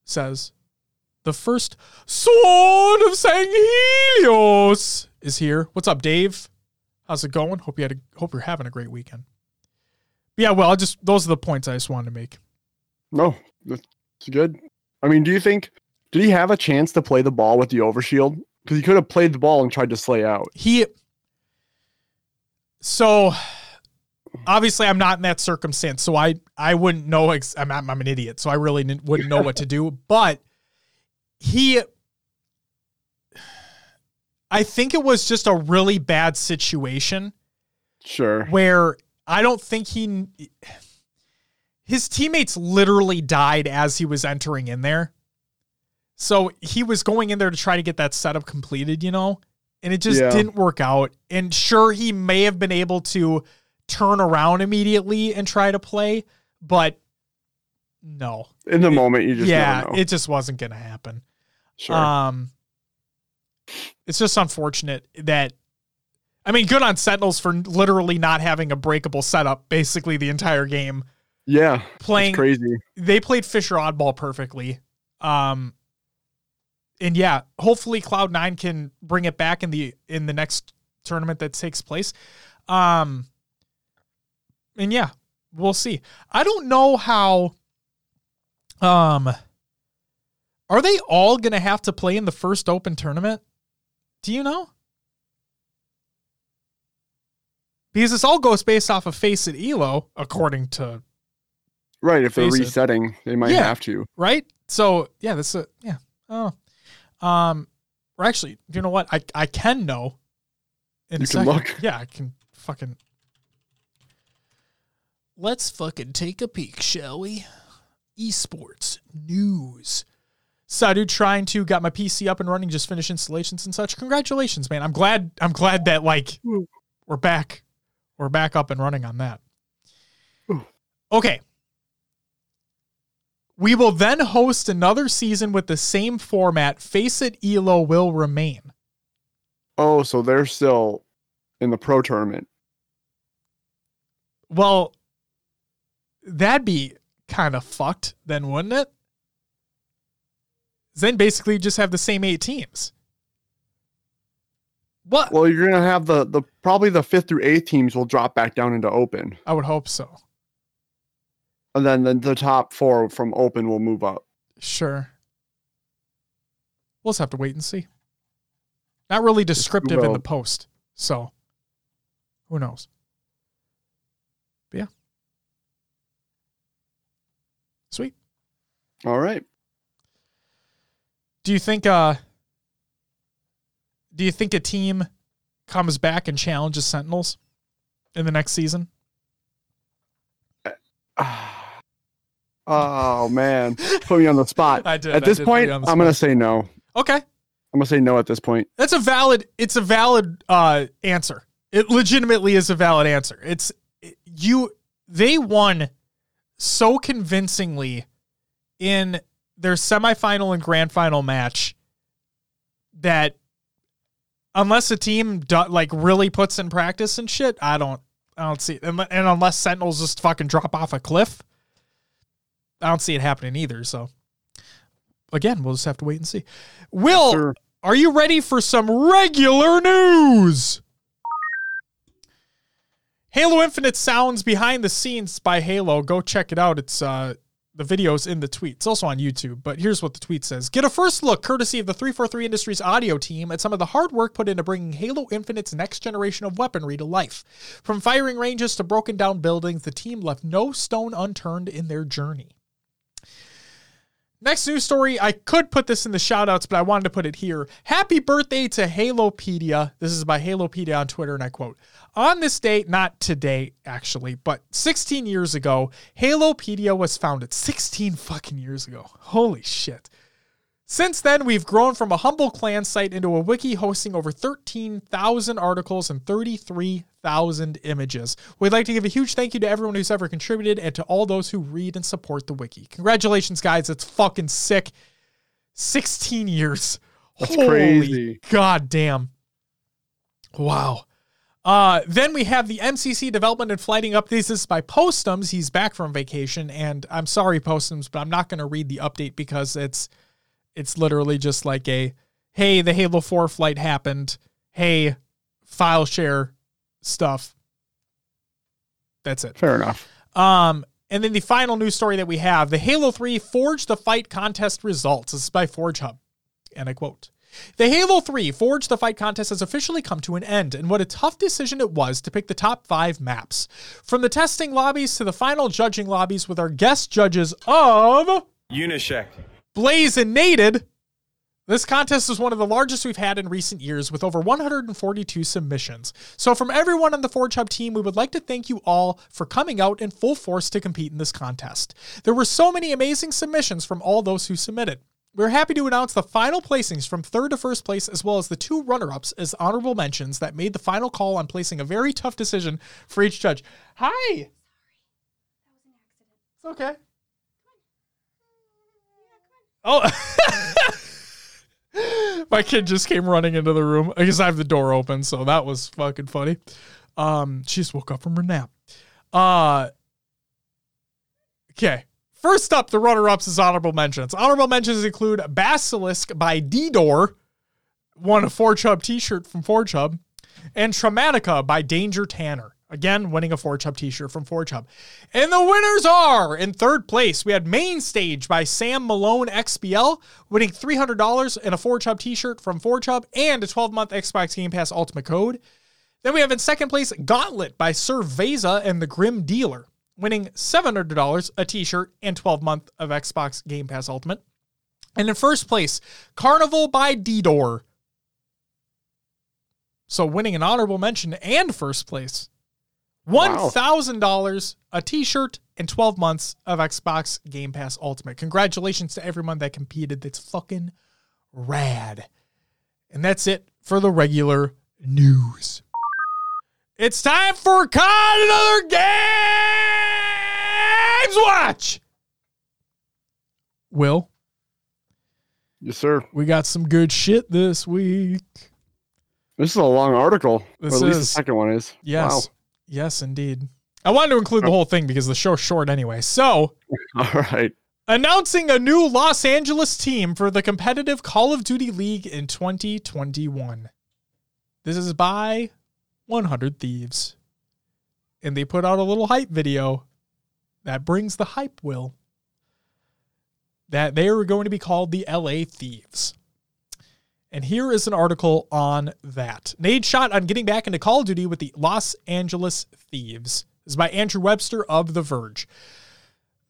says the first sword of St. Helios is here. What's up, Dave? How's it going? Hope you had a, hope you're having a great weekend. Yeah, well, I just those are the points I just wanted to make. No, that's good. I mean, do you think did he have a chance to play the ball with the overshield? Because he could have played the ball and tried to slay out. He so obviously I'm not in that circumstance, so I I wouldn't know. Ex- I'm I'm an idiot, so I really wouldn't know what to do. But he, I think it was just a really bad situation. Sure. Where I don't think he, his teammates literally died as he was entering in there. So he was going in there to try to get that setup completed, you know, and it just Yeah. didn't work out. And sure, he may have been able to turn around immediately and try to play, but no. In the moment, you just yeah, know. it just wasn't going to happen. sure. Um, it's just unfortunate that. I mean, good on Sentinels for literally not having a breakable setup basically the entire game. Yeah. Playing, crazy. they played Fisher oddball perfectly. Um, and yeah, hopefully Cloud Nine can bring it back in the in the next tournament that takes place. Um, and yeah, we'll see. I don't know how. Um, are they all gonna have to play in the first Open tournament? Do you know? Because this all goes based off of FACEIT Elo, according to Right. If they're FACEIT. resetting, they might Yeah. have to. right? So yeah, that's a yeah. Oh, um, or actually, you know what? I I can know. In You a can second. look. Yeah, I can fucking. Let's fucking take a peek, shall we? Esports news. So, Sadu trying to got my PC up and running, just finished installations and such. Congratulations, man. I'm glad I'm glad that like we're back. We're back up and running on that. Okay. We will then host another season with the same format. FACEIT, Elo will remain. Oh, so they're still in the pro tournament. Well, that'd be kind of fucked then, wouldn't it? Then basically just have the same eight teams. What? Well, you're gonna have the the probably the fifth through eighth teams will drop back down into open, I would hope so. And then the, the top four from open will move up. Sure. We'll just have to wait and see. Not really descriptive in the post. So who knows? But yeah. Sweet. All right. Do you think uh do you think a team comes back and challenges Sentinels in the next season? Oh man, put me on the spot. I did. At I this did point, you on the I'm gonna say no. Okay. I'm gonna say no at this point. That's a valid it's a valid uh answer. It legitimately is a valid answer. It's you they won so convincingly in their semifinal and grand final match that unless a team do, like really puts in practice and shit, I don't I don't see it. And, and unless Sentinels just fucking drop off a cliff, I don't see it happening either. So again, we'll just have to wait and see. Will Sure. are you ready for some regular news? Halo Infinite sounds behind the scenes by Halo. Go check it out. It's uh the video's in the tweet. It's also on YouTube, but here's what the tweet says. Get a first look, courtesy of the 343 Industries audio team, at some of the hard work put into bringing Halo Infinite's next generation of weaponry to life. From firing ranges to broken down buildings, the team left no stone unturned in their journey. Next news story, I could put this in the shoutouts, but I wanted to put it here. Happy birthday to Halopedia. This is by Halopedia on Twitter, and I quote On this date, not today, actually, but 16 years ago, Halopedia was founded. 16 fucking years ago. Holy shit. Since then, we've grown from a humble clan site into a wiki hosting over 13,000 articles and 33,000 images. We'd like to give a huge thank you to everyone who's ever contributed and to all those who read and support the wiki. Congratulations, guys. It's fucking sick. 16 years. That's Holy crazy. God damn. Wow. Uh, then we have the MCC development and flighting updates. This is by Postums. He's back from vacation, and I'm sorry, Postums, but I'm not going to read the update because it's it's literally just like a hey, the Halo 4 flight happened. Hey, file share stuff. That's it. Fair enough. Um, and then the final news story that we have the Halo 3 Forge the Fight contest results. This is by Forge Hub. And I quote The Halo 3 Forge the Fight contest has officially come to an end, and what a tough decision it was to pick the top five maps. From the testing lobbies to the final judging lobbies with our guest judges of Unyshek. Blazinated. This contest is one of the largest we've had in recent years with over 142 submissions. So, from everyone on the Forge Hub team, we would like to thank you all for coming out in full force to compete in this contest. There were so many amazing submissions from all those who submitted. We're happy to announce the final placings from third to first place, as well as the two runner ups as honorable mentions that made the final call on placing a very tough decision for each judge. Hi! It's okay. Oh. My kid just came running into the room because I have the door open, so that was fucking funny. Um, she just woke up from her nap. Uh, okay. First up, the runner-ups is honorable mentions. Honorable mentions include Basilisk by D-Door, won a Forge Hub t-shirt from Forge Hub, and Traumatica by Danger Tanner. Again, winning a Forge Hub t-shirt from Forge Hub. And the winners are in third place, we had Main Stage by Sam Malone XBL, winning $300 and a Forge Hub t-shirt from Forge Hub and a 12-month Xbox Game Pass Ultimate Code. Then we have in second place Gauntlet by Sir Veza and the Grim Dealer, winning $700, a t-shirt, and 12-month of Xbox Game Pass Ultimate. And in first place, Carnival by D-Door. So winning an honorable mention and first place. Wow. $1,000, a t shirt, and 12 months of Xbox Game Pass Ultimate. Congratulations to everyone that competed. That's fucking rad. And that's it for the regular news. It's time for COD Another Games Watch. Will, Yes, sir. we got some good shit this week. This is a long article. This or at least the second one is. Yes. Wow. Yes, indeed. I wanted to include the oh. whole thing because the show's short anyway. So, All right. announcing a new Los Angeles team for the competitive Call of Duty League in 2021. This is by 100 Thieves. And they put out a little hype video that brings the hype, Will. That they are going to be called the LA Thieves. And here is an article on that. Nadeshot on getting back into Call of Duty with the Los Angeles Thieves. This is by Andrew Webster of The Verge.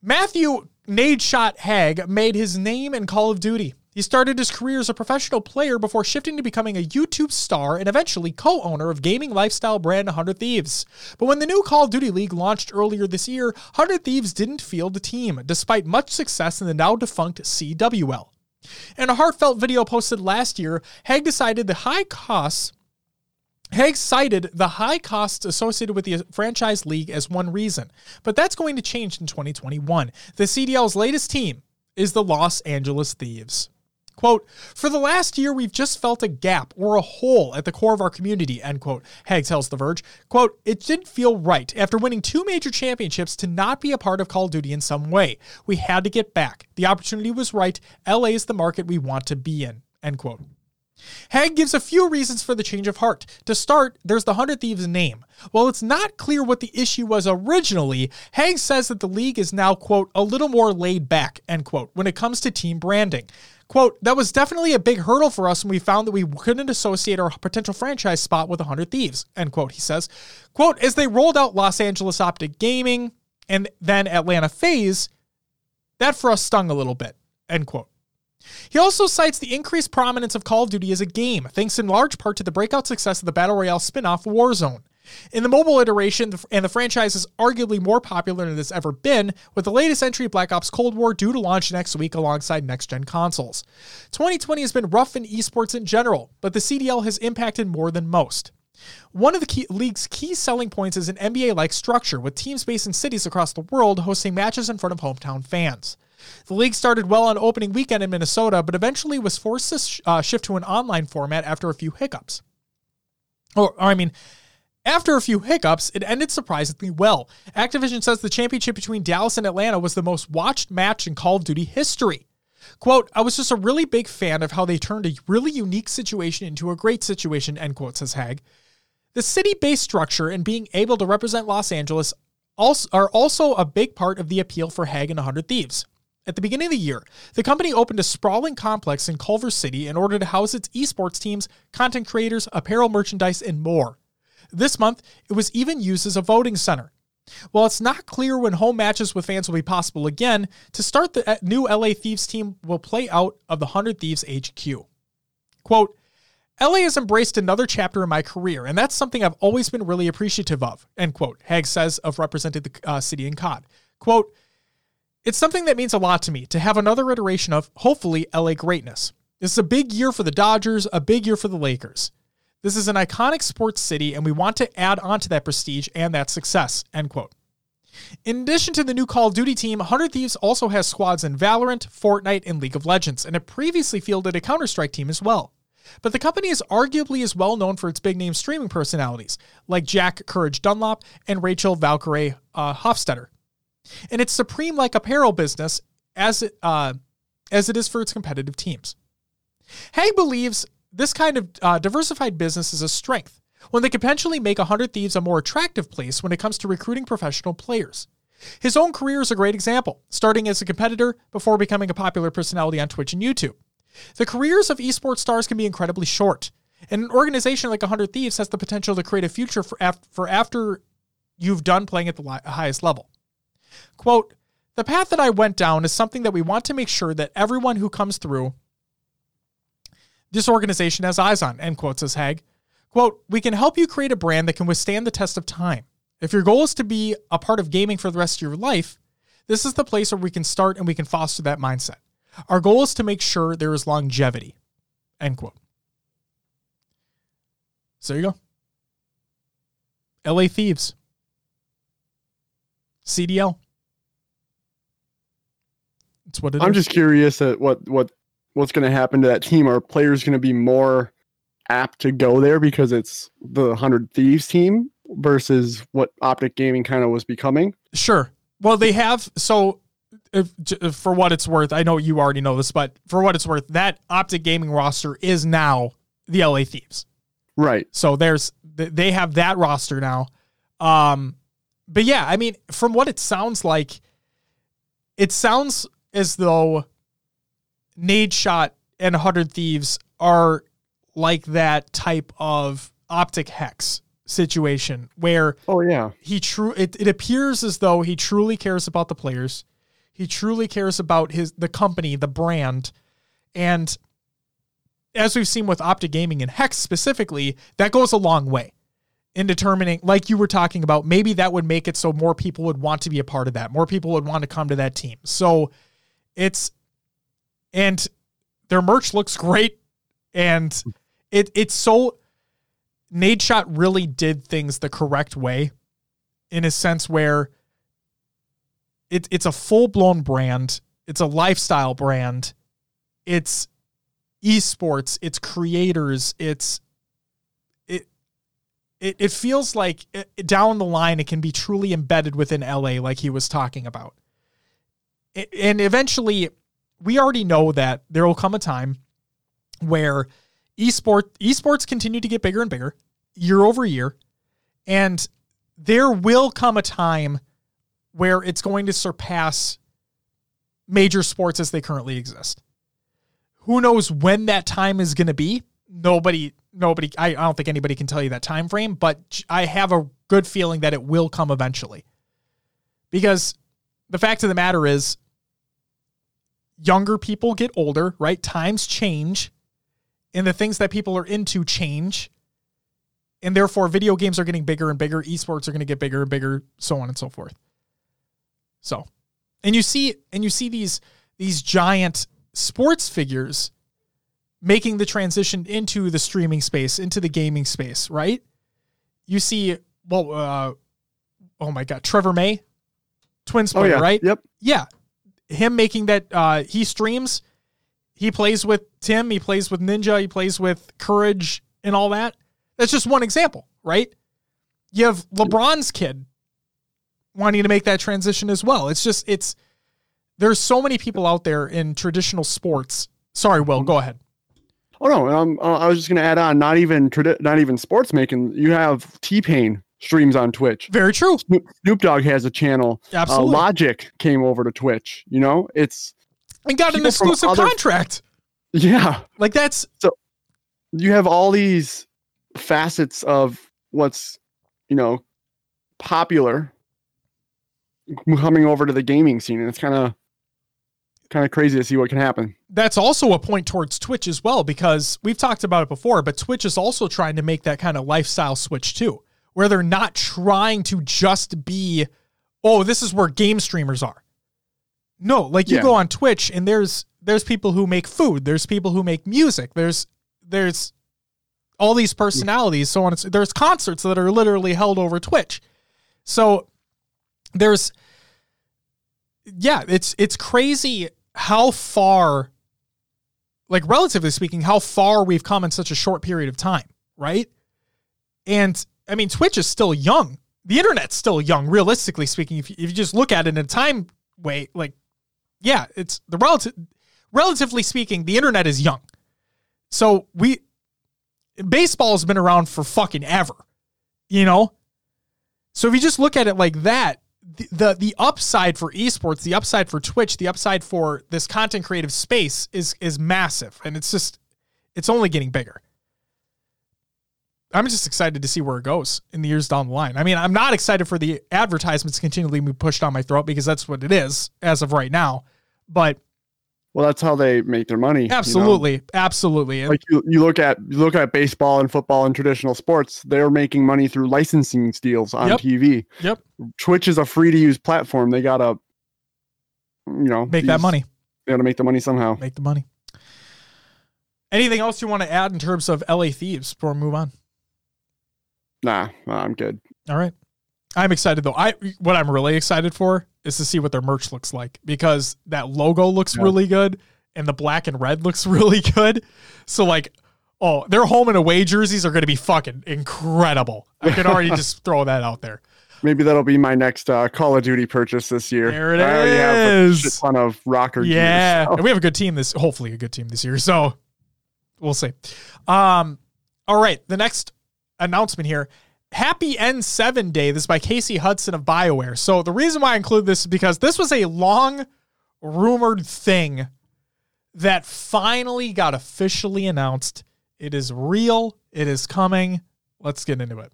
Matthew Nade Shot Haag made his name in Call of Duty. He started his career as a professional player before shifting to becoming a YouTube star and eventually co owner of gaming lifestyle brand 100 Thieves. But when the new Call of Duty League launched earlier this year, 100 Thieves didn't field a team, despite much success in the now defunct CWL. In a heartfelt video posted last year, Haag decided the high costs Haag cited the high costs associated with the franchise league as one reason, but that's going to change in 2021. The CDL's latest team is the Los Angeles Thieves. Quote, for the last year, we've just felt a gap or a hole at the core of our community, end quote. Haag tells The Verge. Quote, it didn't feel right after winning two major championships to not be a part of Call of Duty in some way. We had to get back. The opportunity was right. LA is the market we want to be in, end quote. Haag gives a few reasons for the change of heart. To start, there's the Hundred Thieves name. While it's not clear what the issue was originally, Haag says that the league is now, quote, a little more laid back, end quote, when it comes to team branding. Quote, that was definitely a big hurdle for us when we found that we couldn't associate our potential franchise spot with 100 Thieves, end quote, he says. Quote, as they rolled out Los Angeles Optic Gaming and then Atlanta FaZe, that for us stung a little bit, end quote. He also cites the increased prominence of Call of Duty as a game, thanks in large part to the breakout success of the Battle Royale spin off Warzone. In the mobile iteration, and the franchise is arguably more popular than it's ever been, with the latest entry, Black Ops Cold War, due to launch next week alongside next gen consoles. 2020 has been rough in esports in general, but the CDL has impacted more than most. One of the key, league's key selling points is an NBA like structure, with teams based in cities across the world hosting matches in front of hometown fans. The league started well on opening weekend in Minnesota, but eventually was forced to sh- uh, shift to an online format after a few hiccups. Or, or, I mean, After a few hiccups, it ended surprisingly well. Activision says the championship between Dallas and Atlanta was the most watched match in Call of Duty history. Quote, I was just a really big fan of how they turned a really unique situation into a great situation, end quote, says Haag. The city based structure and being able to represent Los Angeles are also a big part of the appeal for Haag and 100 Thieves. At the beginning of the year, the company opened a sprawling complex in Culver City in order to house its esports teams, content creators, apparel merchandise, and more. This month, it was even used as a voting center. While it's not clear when home matches with fans will be possible again, to start the uh, new LA Thieves team will play out of the 100 Thieves HQ. Quote, LA has embraced another chapter in my career, and that's something I've always been really appreciative of, end quote, Haag says of represented the uh, city in COD. Quote, it's something that means a lot to me to have another iteration of, hopefully, LA greatness. This is a big year for the Dodgers, a big year for the Lakers. This is an iconic sports city, and we want to add on to that prestige and that success. End quote. In addition to the new Call of Duty team, 100 Thieves also has squads in Valorant, Fortnite, and League of Legends, and it previously fielded a Counter Strike team as well. But the company is arguably as well known for its big name streaming personalities, like Jack Courage Dunlop and Rachel Valkyrae uh, Hofstetter and its supreme like apparel business as it uh, as it is for its competitive teams. Haag believes this kind of uh, diversified business is a strength when they can potentially make 100 Thieves a more attractive place when it comes to recruiting professional players. His own career is a great example, starting as a competitor before becoming a popular personality on Twitch and YouTube. The careers of esports stars can be incredibly short, and an organization like 100 Thieves has the potential to create a future for, af- for after you've done playing at the li- highest level. Quote, the path that I went down is something that we want to make sure that everyone who comes through this organization has eyes on, end quote, says Haag. Quote, we can help you create a brand that can withstand the test of time. If your goal is to be a part of gaming for the rest of your life, this is the place where we can start and we can foster that mindset. Our goal is to make sure there is longevity. End quote. So there you go. LA Thieves. CDL. It's what it I'm is. just curious at what what what's going to happen to that team. Are players going to be more apt to go there because it's the Hundred Thieves team versus what Optic Gaming kind of was becoming? Sure. Well, they have so. If, for what it's worth, I know you already know this, but for what it's worth, that Optic Gaming roster is now the LA Thieves. Right. So there's they have that roster now. Um, but yeah, I mean, from what it sounds like, it sounds as though Nadeshot and 100 Thieves are like that type of optic H3CZ situation where Oh yeah. he true it, it appears as though he truly cares about the players. He truly cares about his the company the brand. And as we've seen with optic gaming and H3CZ specifically that goes a long way in determining like you were talking about maybe that would make it so more people would want to be a part of that more people would want to come to that team. So it's and their merch looks great. And it it's so Nadeshot really did things the correct way in a sense where it, it's a full blown brand, it's a lifestyle brand, it's esports, it's creators, it's it it, it feels like it, down the line it can be truly embedded within LA like he was talking about. It- and eventually we already know that there will come a time where esport esports continue to get bigger and bigger year over year. And there will come a time where it's going to surpass major sports as they currently exist. Who knows when that time is going to be? Nobody nobody I, I don't think anybody can tell you that time frame but i have a good feeling that it will come eventually. Because the fact of the matter is younger people get older right? Times change and the things that people are into change and therefore video games are getting bigger and bigger esports are going to get bigger and bigger so on and so forth. So and you see and you see these these giant sports figures making the transition into the streaming space into the gaming space right? You see well uh oh my god trevor may twins Oh yeah. right? Yep. yeah him making that uh he streams he plays with tim he plays with ninja he plays with courage and all that that's just one example right You have LeBron's kid wanting to make that transition as well. It's just it's there's so many people out there in traditional sports. Sorry, Will, go ahead. Oh no, um, uh, I was just gonna add on. Not even tradi- not even sports making. You have T Pain streams on Twitch. Very true. Snoop, Snoop Dogg has a channel. Uh, Absolutely. Logic came over to Twitch. You know, it's and got an exclusive other- contract. yeah. Like that's so. You have all these facets of what's you know popular coming over to the gaming scene, and it's kind of kind of crazy to see what can happen. that's also a point towards Twitch as well because we've talked about it before, but Twitch is also trying to make that kind of lifestyle switch too, where they're not trying to just be, oh, this is where game streamers are. No, like you Yeah. go on Twitch and there's there's people who make food, there's people who make music, there's there's all these personalities, so on. There's concerts that are literally held over Twitch. So there's yeah, it's it's crazy how far like relatively speaking how far we've come in such a short period of time, right? And I mean Twitch is still young. The internet's still young realistically speaking if you, if you just look at it in a time way like yeah, it's the relative relatively speaking the internet is young. So we baseball's been around for fucking ever. You know? So if you just look at it like that, the, the the upside for esports, the upside for Twitch, the upside for this content creative space is is massive, and it's just it's only getting bigger. I'm just excited to see where it goes in the years down the line. I mean, I'm not excited for the advertisements continually be pushed down my throat because that's what it is as of right now. But Well, that's how they make their money. you know? absolutely, absolutely, like you, you look at you look at baseball and football and traditional sports they're making money through licensing deals on Yep. tv Yep. twitch is a free to use platform they gotta you know make that money. they gotta make the money somehow Make the money. Anything else you want to add in terms of LA Thieves before we move on? Nah, i'm good All right. I'm excited though. I what I'm really excited for is to see what their merch looks like because that logo looks Yeah. really good and the black and red looks really good. So like oh, their home and away jerseys are going to be fucking incredible. I can already just throw that out there. maybe that'll be my next uh, call of duty purchase this year There it I already have a ton of rocker gear, Yeah. so- And we have a good team this hopefully a good team this year. So we'll see. Um all right, the next announcement here. Happy N7 Day. This is by Casey Hudson of BioWare. So the reason why I include this is because this was a long rumored thing that finally got officially announced. It is real. It is coming. Let's get into it.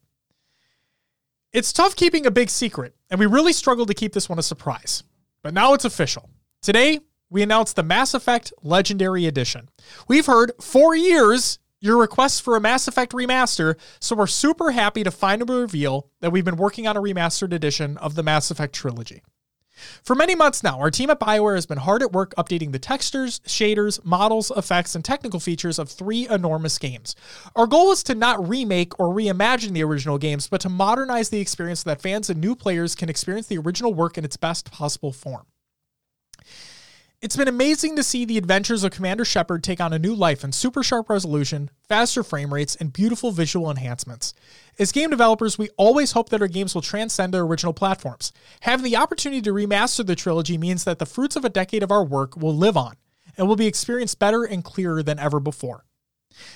It's tough keeping a big secret, and we really struggled to keep this one a surprise. But now it's official. Today, we announced the Mass Effect Legendary Edition. We've heard for years your requests for a Mass Effect remaster, so we're super happy to finally reveal that we've been working on a remastered edition of the Mass Effect trilogy. For many months now, our team at BioWare has been hard at work updating the textures, shaders, models, effects, and technical features of three enormous games. Our goal is to not remake or reimagine the original games, but to modernize the experience so that fans and new players can experience the original work in its best possible form. It's been amazing to see the adventures of Commander Shepard take on a new life in super sharp resolution, faster frame rates, and beautiful visual enhancements. As game developers, we always hope that our games will transcend their original platforms. Having the opportunity to remaster the trilogy means that the fruits of a decade of our work will live on and will be experienced better and clearer than ever before.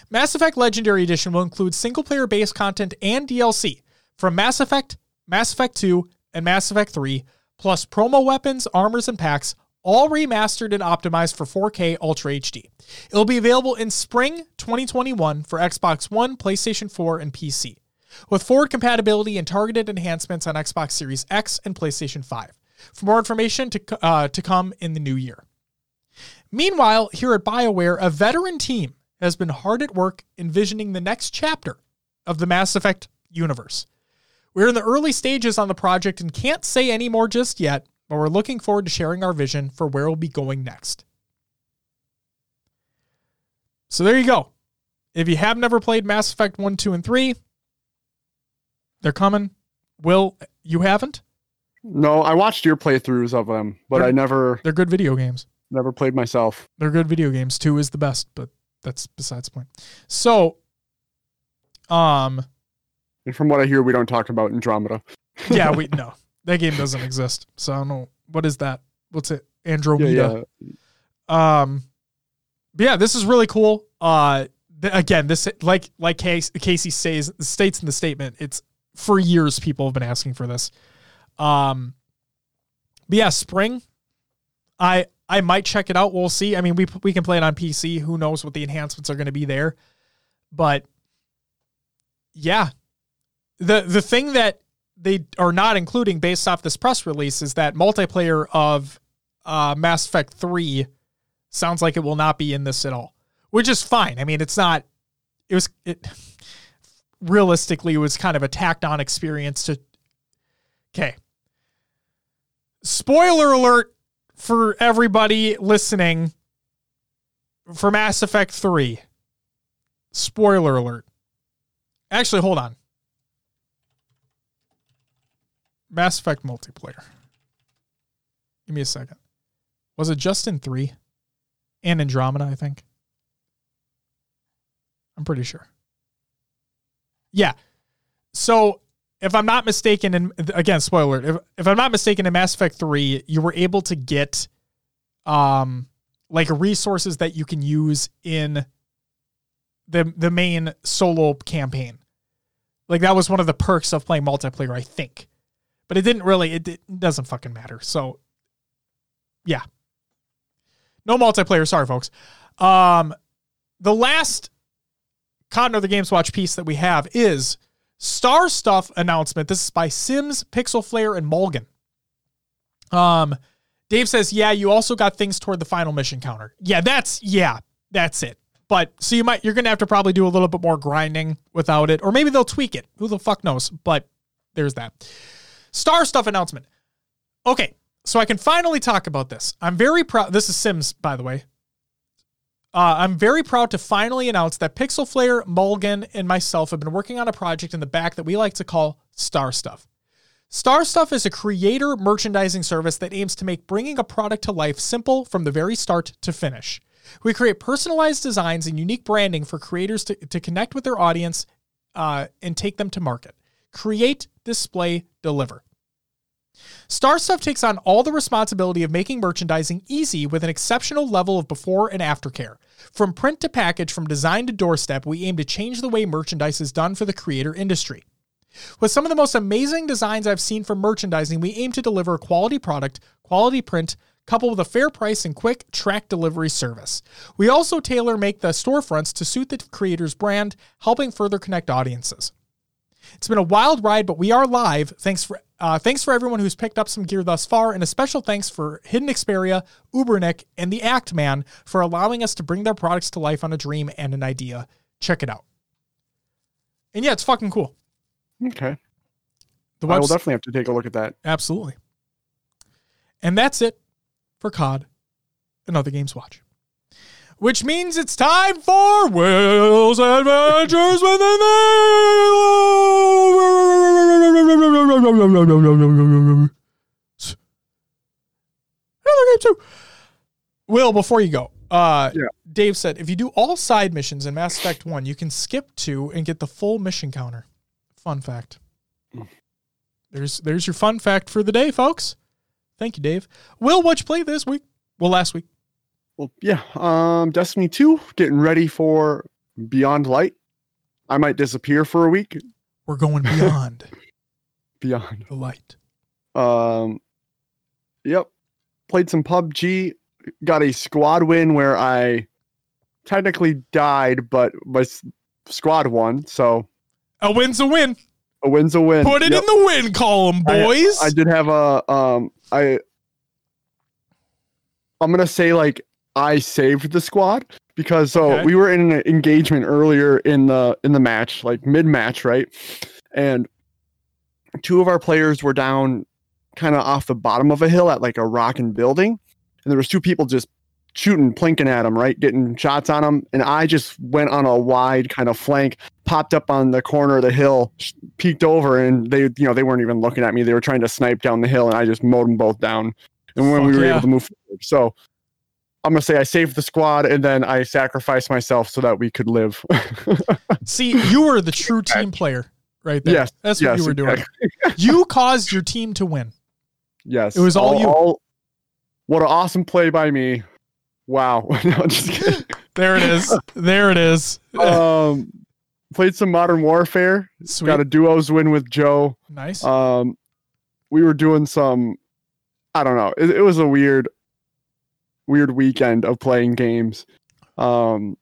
Mass Effect Legendary Edition will include single player based content and DLC from Mass Effect, Mass Effect 2, and Mass Effect 3, plus promo weapons, armors, and packs, all remastered and optimized for 4K Ultra HD. It'll be available in spring 2021 for Xbox One, PlayStation 4, and PC, with forward compatibility and targeted enhancements on Xbox Series X and PlayStation 5. For more information to, uh, to come in the new year. Meanwhile, here at BioWare, a veteran team has been hard at work envisioning the next chapter of the Mass Effect universe. We're in the early stages on the project and can't say any more just yet, but we're looking forward to sharing our vision for where we'll be going next. So there you go. If you have never played Mass Effect 1, 2, and 3, they're coming. Will, you haven't? no i watched your playthroughs of them but They're- i never They're good video games. never played myself They're good video games. Two is the best, but that's besides the point. So, um, And from what I hear, we don't talk about Andromeda. yeah, we no. That game doesn't exist. So I don't know. What is that? What's it? Andromeda. Yeah, yeah. Um, but yeah, this is really cool. Uh, th- again, this like like Casey, Casey says states in the statement, it's for years people have been asking for this. Um, but yeah, spring. I I might check it out. We'll see. I mean, we we can play it on PC. Who knows what the enhancements are going to be there? But yeah, the the thing that they are not including based off this press release is that multiplayer of uh, Mass Effect 3 sounds like it will not be in this at all, which is fine. I mean, it's not, it was, it realistically, it was kind of a tacked on experience to, okay. Spoiler alert for everybody listening for Mass Effect 3. Spoiler alert. Actually, hold on. Mass Effect multiplayer. Give me a second. Was it just in three? And Andromeda, I think. I'm pretty sure. Yeah. So if I'm not mistaken, and again, spoiler, if, if I'm not mistaken, in Mass Effect 3, you were able to get um like resources that you can use in the the main solo campaign. Like that was one of the perks of playing multiplayer, I think but it didn't really. It, it doesn't fucking matter. So, yeah, no multiplayer. Sorry, folks. Um, the last of the Games Watch piece that we have is Star Stuff announcement. This is by Sims, Pixel Flare, and Mulgan. Um, Dave says, "Yeah, you also got things toward the final mission counter. Yeah, that's yeah, that's it. But so you might you're gonna have to probably do a little bit more grinding without it, or maybe they'll tweak it. Who the fuck knows? But there's that. Star Stuff announcement. Okay, so I can finally talk about this. I'm very proud. This is Sims, by the way. Uh, I'm very proud to finally announce that Pixel Flare, Mulgan, and myself have been working on a project in the back that we like to call Star Stuff. Star Stuff is a creator merchandising service that aims to make bringing a product to life simple from the very start to finish. We create personalized designs and unique branding for creators to, to connect with their audience uh, and take them to market. Create, display, deliver. Star Stuff takes on all the responsibility of making merchandising easy with an exceptional level of before and after care. From print to package, from design to doorstep, we aim to change the way merchandise is done for the creator industry. With some of the most amazing designs I've seen for merchandising, we aim to deliver a quality product, quality print, coupled with a fair price and quick track delivery service. We also tailor make the storefronts to suit the creator's brand, helping further connect audiences. It's been a wild ride, but we are live. Thanks for uh, thanks for everyone who's picked up some gear thus far, and a special thanks for Hidden Xperia, Ubernick, and the Act Man for allowing us to bring their products to life on a dream and an idea. Check it out. And yeah, it's fucking cool. Okay. The I will definitely have to take a look at that. Absolutely. And that's it for COD and other games watch. Which means it's time for Will's Adventures with the Another game too. Will, before you go, uh, Yeah. Dave said if you do all side missions in Mass Effect 1, you can skip two and get the full mission counter. Fun fact. There's there's your fun fact for the day, folks. Thank you, Dave. Will, what you play this week? Well, last week. Well, yeah. Um, Destiny 2, getting ready for Beyond Light. I might disappear for a week. We're going beyond Beyond. the light. Um, yep. Played some PUBG. Got a squad win where I technically died, but my s- squad won. So A win's a win. a win's a win. Put it Yep. in the win column, I- boys. I did have a um I I'm gonna say like I saved the squad because so Okay. we were in an engagement earlier in the in the match, like mid match, right? And two of our players were down kind of off the bottom of a hill at like a rocking building, and there was two people just shooting, plinking at them, right, getting shots on them, and I just went on a wide kind of flank, popped up on the corner of the hill, peeked over, and they, you know, they weren't even looking at me. They were trying to snipe down the hill, and I just mowed them both down. And when we were yeah. able to move forward, so I'm gonna say I saved the squad, and then I sacrificed myself so that we could live. See, you were the true team player right there. Yes, That's what yes, you were doing. exactly. you caused your team to win. Yes. It was all you. what an awesome play by me. Wow. no. There it is. there it is. um, played some Modern Warfare. Sweet. Got a duos win with Joe. nice. Um, we were doing some. I don't know. It, it was a weird, weird weekend of playing games. Um,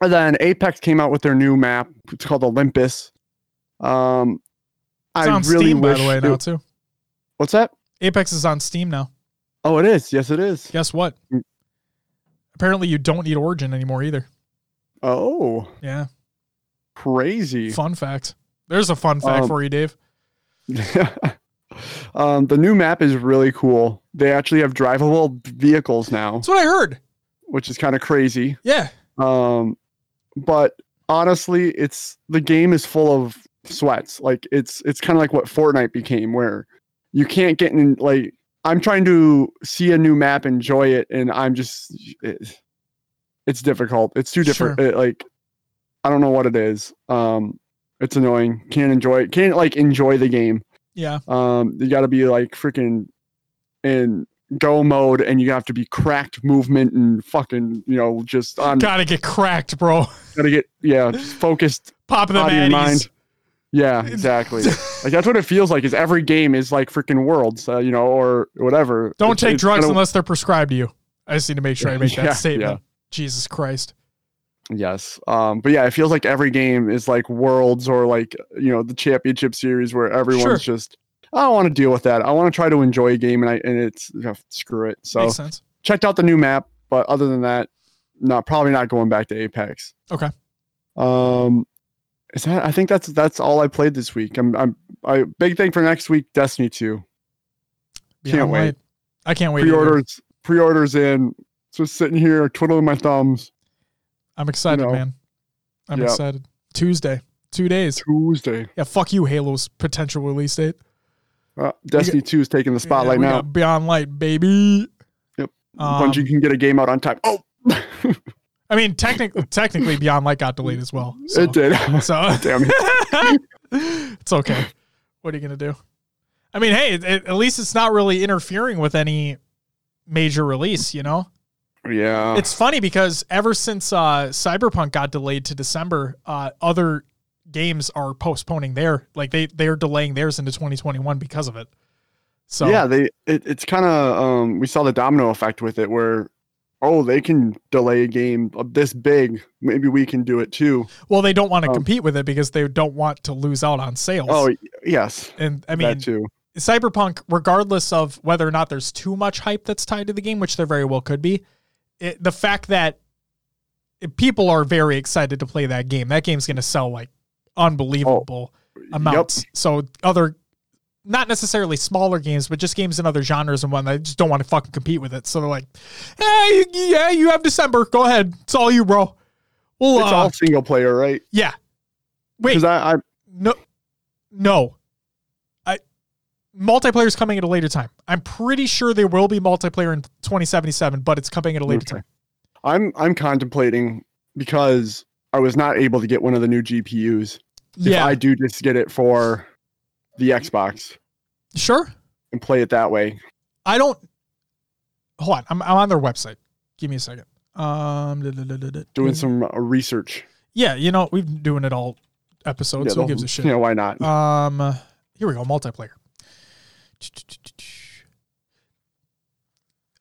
and then Apex came out with their new map. It's called Olympus. Um, it's I on really Steam, by the way, it- now too. What's that? Apex is on Steam now. Oh, it is. Yes, it is. Guess what? Mm. Apparently, you don't need Origin anymore either. Oh, Yeah. crazy. Fun fact. There's a fun fact Um, for you, Dave. um, the new map is really cool. They actually have drivable vehicles now, That's what I heard. which is kind of crazy. Yeah. Um, but honestly, it's the game is full of sweats. Like it's it's kind of like what Fortnite became, where you can't get in. Like I'm trying to see a new map, enjoy it, and I'm just it, it's difficult. It's too different. It, like I don't know what it is. Um, it's annoying. Can't enjoy it. Can't like enjoy the game. Yeah. Um, you got to be like freaking in go mode, and you have to be cracked movement and fucking you know just on. Gotta get cracked, bro. Gotta get yeah just focused Popping the body and mind. Yeah, exactly. like that's what it feels like. Is every game is like freaking worlds, uh, you know, or whatever. Don't It's- take it's drugs kinda- unless they're prescribed to you. I just need to make sure I make that Yeah, statement. Jesus Christ. Yes, um, but yeah, it feels like every game is like worlds or like you know the championship series where everyone's just. I don't want to deal with that. I want to try to enjoy a game, and I and it's yeah, screw it. So checked out the new map, but other than that, not probably not going back to Apex. Okay. Um, is that? I think that's that's all I played this week. I'm I'm I big thing for next week. Destiny two Can't wait. Light. I can't wait. pre-orders pre-orders in. Just sitting here twiddling my thumbs. I'm excited, know. man. I'm Yeah. excited. Tuesday. Two days. Tuesday. Yeah, fuck you, Halo's potential release date. Uh, Destiny two is taking the spotlight Yeah, now. Beyond Light, baby. Yep. Um, Bungie can get a game out on time. Oh, I mean, technically, technically, Beyond Light got delayed as well. So, it did. So Damn it. it's okay. What are you gonna do? I mean, hey, it- at least it's not really interfering with any major release. You know, Yeah. it's funny because ever since uh, Cyberpunk got delayed to December, uh, other games are postponing their like they they're delaying theirs into 2021 because of it. So yeah, they it, it's kind of um we saw the domino effect with it where oh, they can delay a game this big. Maybe we can do it too. well, they don't want to Oh. compete with it because they don't want to lose out on sales. Oh, yes. and I mean, that too. Cyberpunk, regardless of whether or not there's too much hype that's tied to the game, which there very well could be, it, the fact that people are very excited to play that game, that game's going to sell like unbelievable amounts. So other, not necessarily smaller games, but just games in other genres and whatnot, they just don't want to fucking compete with it. So they're like, hey, yeah, you have December. Go ahead. It's all you, bro. Well, It's uh, all single player, right? yeah. Wait, Because I, I no, no. Multiplayer is coming at a later time. I'm pretty sure there will be multiplayer in 2077, but it's coming at a later Okay. time. I'm I'm contemplating because I was not able to get one of the new GPUs. If Yeah, I do just get it for the Xbox sure. and play it that way. I don't. Hold on, I'm, I'm on their website. Give me a second. Um, da- da- da- Doing some uh, research. Yeah, you know we've been doing it all episodes. so who gives a shit? You know, why not? Um, here we go. Multiplayer.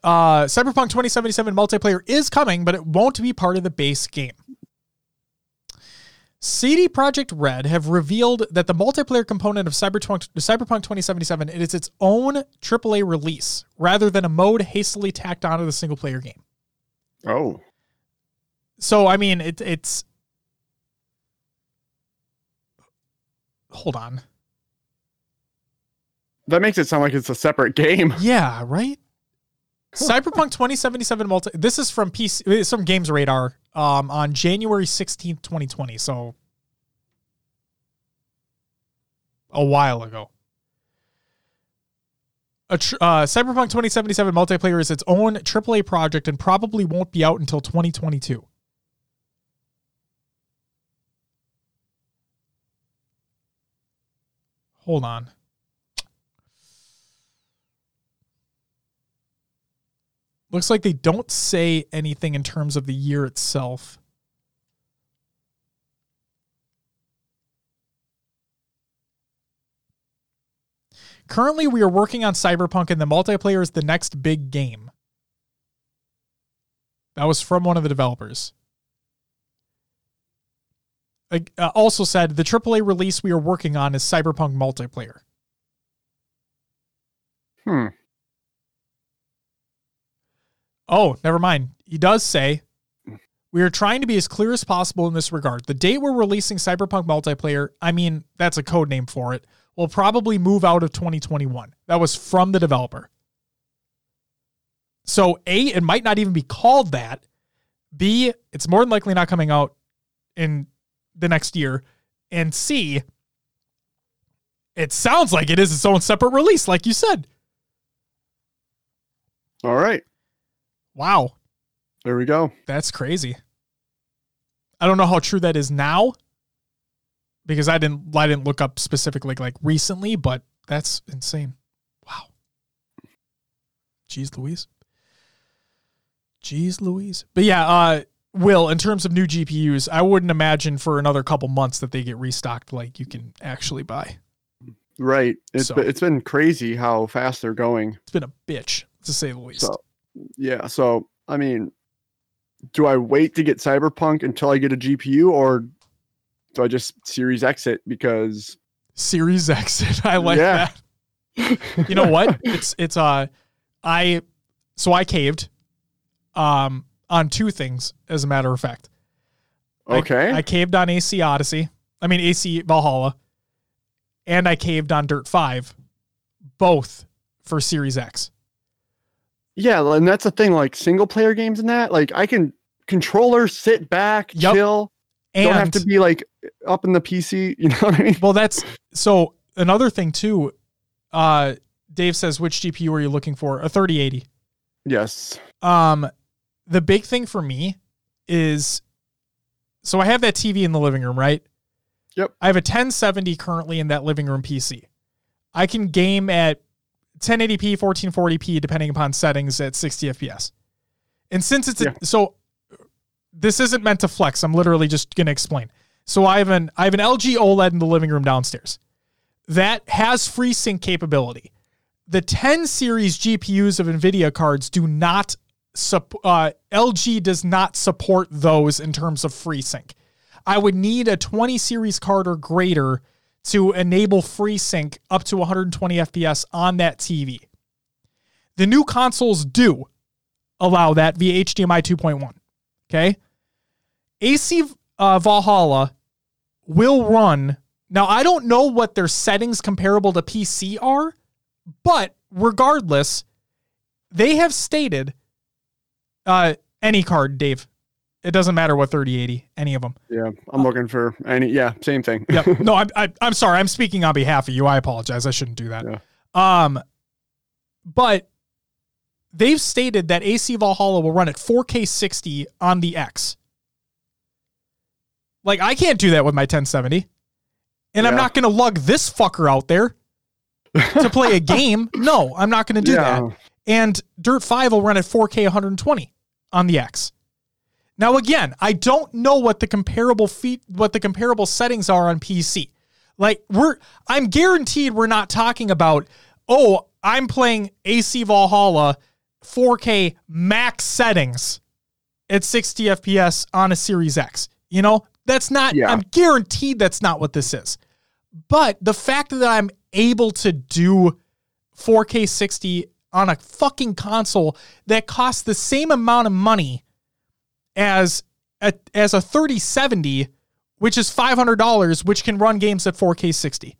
Uh, Cyberpunk 2077 multiplayer is coming, but it won't be part of the base game. CD Projekt Red have revealed that the multiplayer component of Cyberpunk, Cyberpunk 2077 is its own AAA release, rather than a mode hastily tacked onto the single player game. oh, So, I mean, it, it's. Hold on. That makes it sound like it's a separate game. Yeah, right. Cyberpunk 2077 multi. This is from PC. It's from Games Radar. Um, on January 16th, 2020. So a while ago. A tr- uh, Cyberpunk 2077 multiplayer is its own AAA project and probably won't be out until 2022. Hold on. Looks like they don't say anything in terms of the year itself. Currently, we are working on Cyberpunk, and the multiplayer is the next big game. That was from one of the developers. Uh, also said the AAA release we are working on is Cyberpunk multiplayer. Hmm. Oh, never mind. He does say we are trying to be as clear as possible in this regard. The date we're releasing Cyberpunk multiplayer, I mean, that's a code name for it, will probably move out of 2021. That was from the developer. So, A, it might not even be called that. B, it's more than likely not coming out in the next year. And C, it sounds like it is its own separate release, like you said. All right. Wow. There we go. That's crazy. I don't know how true that is now because I didn't I didn't look up specifically like recently, but that's insane. Wow. Jeez Louise. Jeez Louise. But yeah, uh Will, in terms of new GPUs, I wouldn't imagine for another couple months that they get restocked like you can actually buy. Right. It's so, been, it's been crazy how fast they're going. It's been a bitch to say the least. So, yeah. So I mean, do I wait to get Cyberpunk until I get a GPU, or do I just Series X it because Series X it? I like yeah. that. you know what? It's it's uh, I so I caved, um, on two things. As a matter of fact, okay, I, I caved on AC Odyssey. I mean AC Valhalla, and I caved on Dirt Five, both for Series X. Yeah, and that's the thing. Like single player games and that, like I can controller sit back, yep. chill. And don't have to be like up in the PC. You know what I mean? Well, that's so another thing too. Uh, Dave says, which GPU are you looking for? A 3080. Yes. Um, the big thing for me is so I have that TV in the living room, right? Yep. I have a 1070 currently in that living room PC. I can game at 1080p, 1440p, depending upon settings at 60 FPS. And since it's yeah. a, so, this isn't meant to flex. I'm literally just going to explain. So I have an I have an LG OLED in the living room downstairs that has FreeSync capability. The 10 series GPUs of NVIDIA cards do not sup, uh, LG does not support those in terms of FreeSync. I would need a 20 series card or greater to enable FreeSync up to 120 FPS on that TV. The new consoles do allow that via HDMI 2.1. Okay. AC uh, Valhalla will run. Now, I don't know what their settings comparable to PC are, but regardless, they have stated uh, any card, Dave. It doesn't matter what 3080, any of them. Yeah, I'm looking for any. Yeah, same thing. yeah, no, I'm I, i am sorry. I'm speaking on behalf of you. I apologize. I shouldn't do that. Yeah. Um, but they've stated that AC Valhalla will run at 4K 60 on the X. Like I can't do that with my 1070, and yeah. I'm not going to lug this fucker out there to play a game. No, I'm not going to do yeah. that. And Dirt 5 will run at 4K 120 on the X. Now again, I don't know what the comparable feet what the comparable settings are on PC. Like we're I'm guaranteed we're not talking about, oh, I'm playing AC Valhalla 4K max settings at 60 FPS on a Series X. You know, that's not yeah. I'm guaranteed that's not what this is. But the fact that I'm able to do 4K 60 on a fucking console that costs the same amount of money as a, as a 3070, which is $500, which can run games at 4K 60.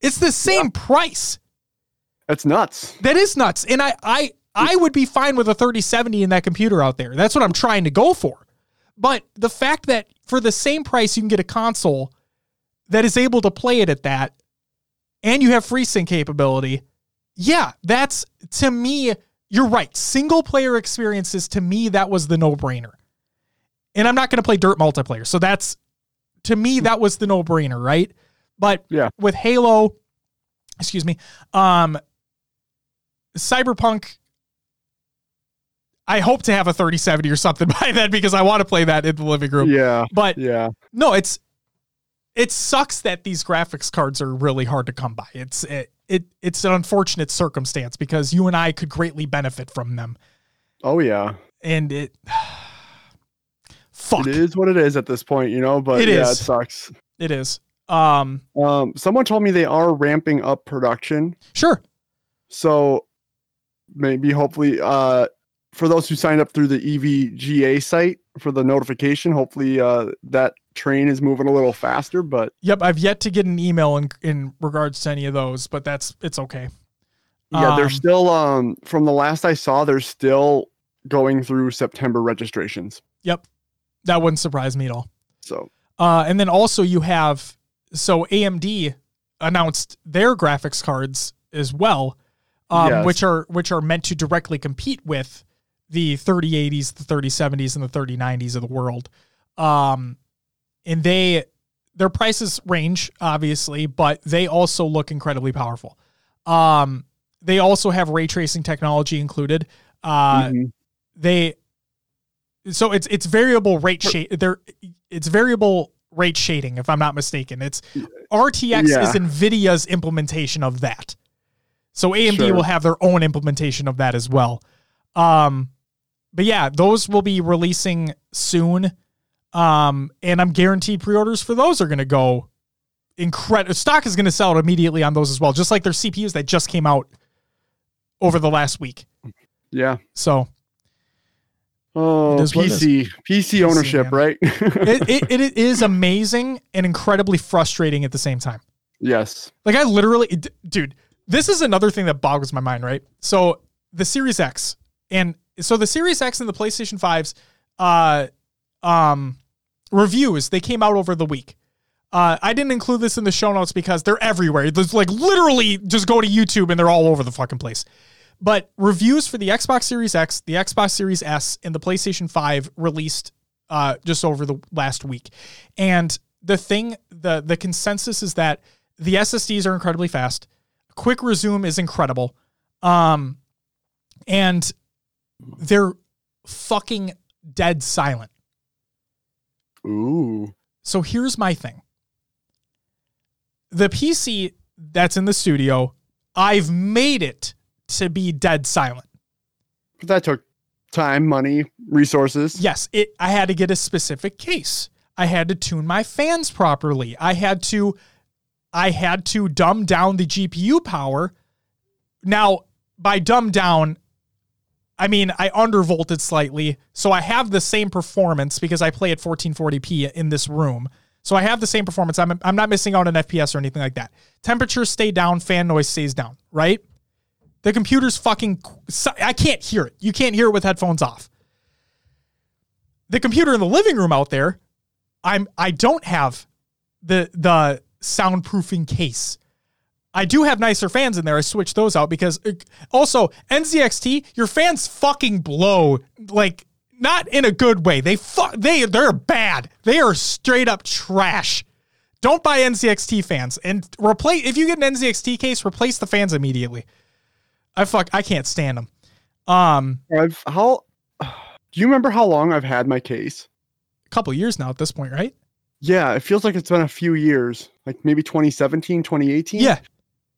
It's the same yeah. price. That's nuts. That is nuts. And I, I, I would be fine with a 3070 in that computer out there. That's what I'm trying to go for. But the fact that for the same price you can get a console that is able to play it at that and you have FreeSync capability, yeah, that's to me you're right. Single player experiences, to me, that was the no brainer. And I'm not going to play dirt multiplayer. So that's, to me, that was the no brainer, right? But yeah. with Halo, excuse me. Um, Cyberpunk. I hope to have a 3070 or something by then because I want to play that in the living room. Yeah. But Yeah. no, it's it sucks that these graphics cards are really hard to come by. It's it, it it's an unfortunate circumstance because you and I could greatly benefit from them, Oh yeah. and it. Fuck. It is what it is at this point, you know. But It yeah, is. it sucks. It is. Um. Um, someone told me they are ramping up production, Sure. so maybe hopefully, uh, for those who signed up through the EVGA site for the notification, hopefully, uh, that train is moving a little faster. But Yep. I've yet to get an email in in regards to any of those, but that's it's okay. yeah, they're Um, still um from the last I saw, they're still going through September registrations. Yep. That wouldn't surprise me at all. So Uh, and then also you have so AMD announced their graphics cards as well, um, Yes. which are which are meant to directly compete with the 3080s, the 3070s, and the 3090s of the world. Um, and they their prices range obviously, but they also look incredibly powerful. Um, they also have ray tracing technology included. Uh, mhm. they so it's it's variable rate shade there it's variable rate shading if i'm not mistaken it's rtx Yeah. is nvidia's implementation of that so amd Sure. will have their own implementation of that as well um but yeah those will be releasing soon um and i'm guaranteed pre-orders for those are going to go incredible stock is going to sell immediately on those as well just like their cpus that just came out over the last week yeah. so Oh, is what it is. PC PC ownership, right? it, it, it is amazing and incredibly frustrating at the same time. yes. Like I literally, d- dude, this is another thing that boggles my mind, right? So the Series X and so the Series X and the PlayStation 5's uh um reviews, they came out over the week. Uh, I didn't include this in the show notes because they're everywhere. There's like literally just go to YouTube and they're all over the fucking place. But reviews for the Xbox Series X, the Xbox Series S, and the PlayStation 5 released uh, just over the last week. And the thing, the the consensus is that the SSDs are incredibly fast. Quick resume is incredible. Um, and they're fucking dead silent. Ooh. So here's my thing. The PC that's in the studio, I've made it to be dead silent. But that took time, money, resources. Yes, it I had to get a specific case. I had to tune my fans properly. I had to I had to dumb down the GPU power. Now, by dumb down, I mean I undervolted slightly, so I have the same performance because I play at 1440p in this room. So I have the same performance. I'm I'm not missing out on FPS or anything like that. Temperature stay down, fan noise stays down, right? The computer's fucking I can't hear it. You can't hear it with headphones off the computer in the living room out there, I'm I don't have the the soundproofing case. I do have nicer fans in there. I switched those out because uh, also NZXT, your fans fucking blow like not in a good way. They fuck they they're bad. They are straight up trash. Don't buy NZXT fans and replace if you get an NZXT case, replace the fans immediately. I fuck I can't stand them. Um, I've how do you remember how long I've had my case? a couple years now at this point, right? Yeah, it feels like it's been a few years, like maybe 2017, 2018. Yeah.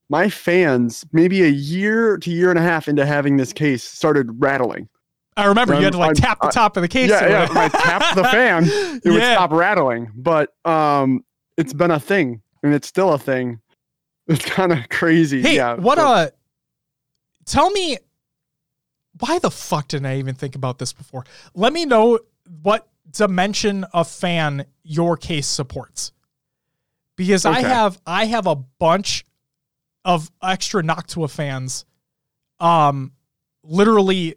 My fans, maybe a year to year and a half into having this case, started rattling. I remember you had to like I'm- tap the I- top of the case. yeah, yeah. If I tapped the fan, it would stop rattling. But um, it's been a thing, and it's still a thing. It's kind of crazy. Hey, yeah. what but- uh tell me why the fuck didn't I even think about this before? Let me know what dimension of fan your case supports. Because I have I have a bunch of extra Noctua fans um literally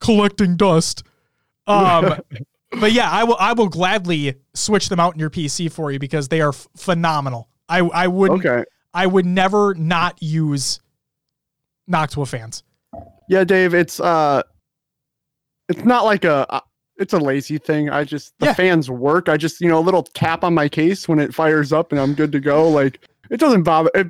collecting dust. Um but yeah, I will I will gladly switch them out in your PC for you because they are f- phenomenal. I I wouldn't Okay. I would never not use Noctua fans. Yeah, Dave. It's uh, it's not like a. uh, It's a lazy thing. I just the Yeah. fans work. I just you know a little tap on my case when it fires up and I'm good to go. Like it doesn't bother. It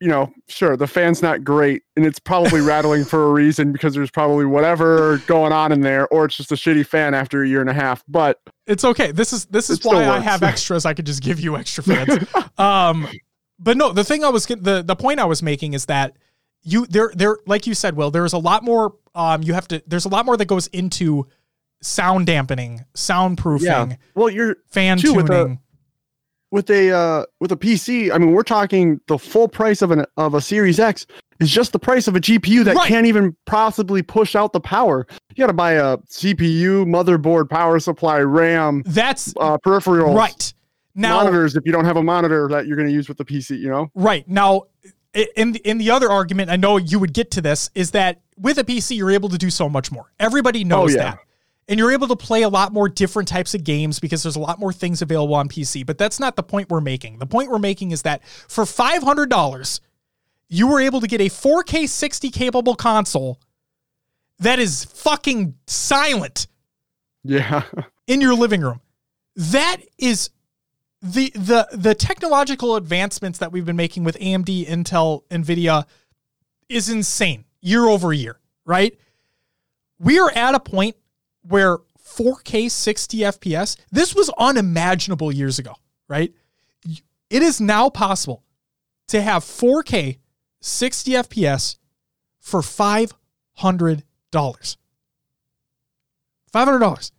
you know, sure, the fan's not great and it's probably rattling for a reason because there's probably whatever going on in there, or it's just a shitty fan after a year and a half. But it's okay. This is this is why I have extras. I could just give you extra fans. um, but no, the thing I was the the point I was making is that you there there like you said, Will, there's a lot more. Um, you have to. There's a lot more that goes into sound dampening, soundproofing, yeah, well, you're fan Too, with the- tuning. With a uh, with a PC. I mean, we're talking the full price of an of a Series X is just the price of a GPU that Right. can't even possibly push out the power. You got to buy a CPU, motherboard, power supply, RAM, That's uh, peripherals, right. Now, monitors. If you don't have a monitor that you're going to use with the PC, you know. Right. Now, in the, in the other argument, I know you would get to this, is that with a PC, you're able to do so much more. Everybody knows yeah. that. And you're able to play a lot more different types of games because there's a lot more things available on PC. But that's not the point we're making. The point we're making is that for $500, you were able to get a 4K 60 capable console that is fucking silent Yeah, in your living room. That is the the the technological advancements that we've been making with AMD, Intel, Nvidia is insane year over year, right? We are at a point where 4K 60 FPS, this was unimaginable years ago, right? It is now possible to have 4K 60 FPS for $500. $500.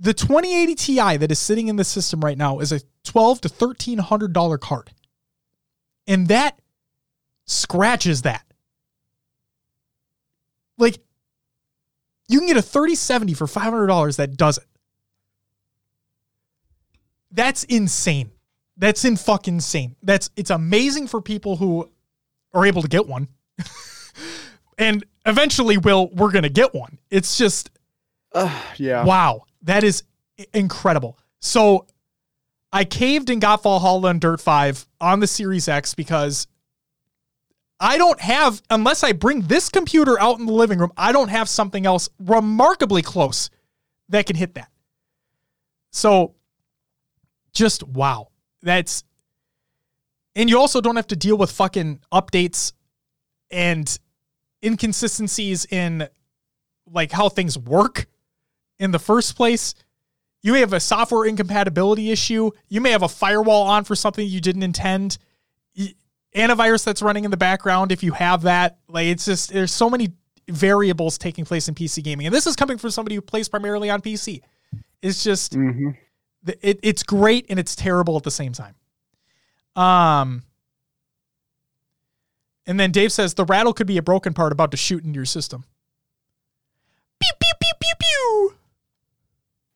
The 2080 Ti that is sitting in the system right now is a $12 to thirteen hundred dollar card, and that scratches that. Like, you can get a 3070 for five hundred dollars that does it. That's insane. That's in fucking insane. That's it's amazing for people who are able to get one, and eventually, will we're gonna get one. It's just uh, yeah. Wow, that is incredible. So I caved and got Valhalla and Dirt 5 on the Series X because I don't have, unless I bring this computer out in the living room, I don't have something else remarkably close that can hit that. So just wow. That's, and you also don't have to deal with fucking updates and inconsistencies in like how things work in the first place. You may have a software incompatibility issue. You may have a firewall on for something you didn't intend. Antivirus that's running in the background, if you have that, like it's just there's so many variables taking place in PC gaming, and this is coming from somebody who plays primarily on PC. It's just hmm it, it's great and it's terrible at the same time. Um, and then Dave says the rattle could be a broken part about to shoot into your system. Pew pew pew pew pew.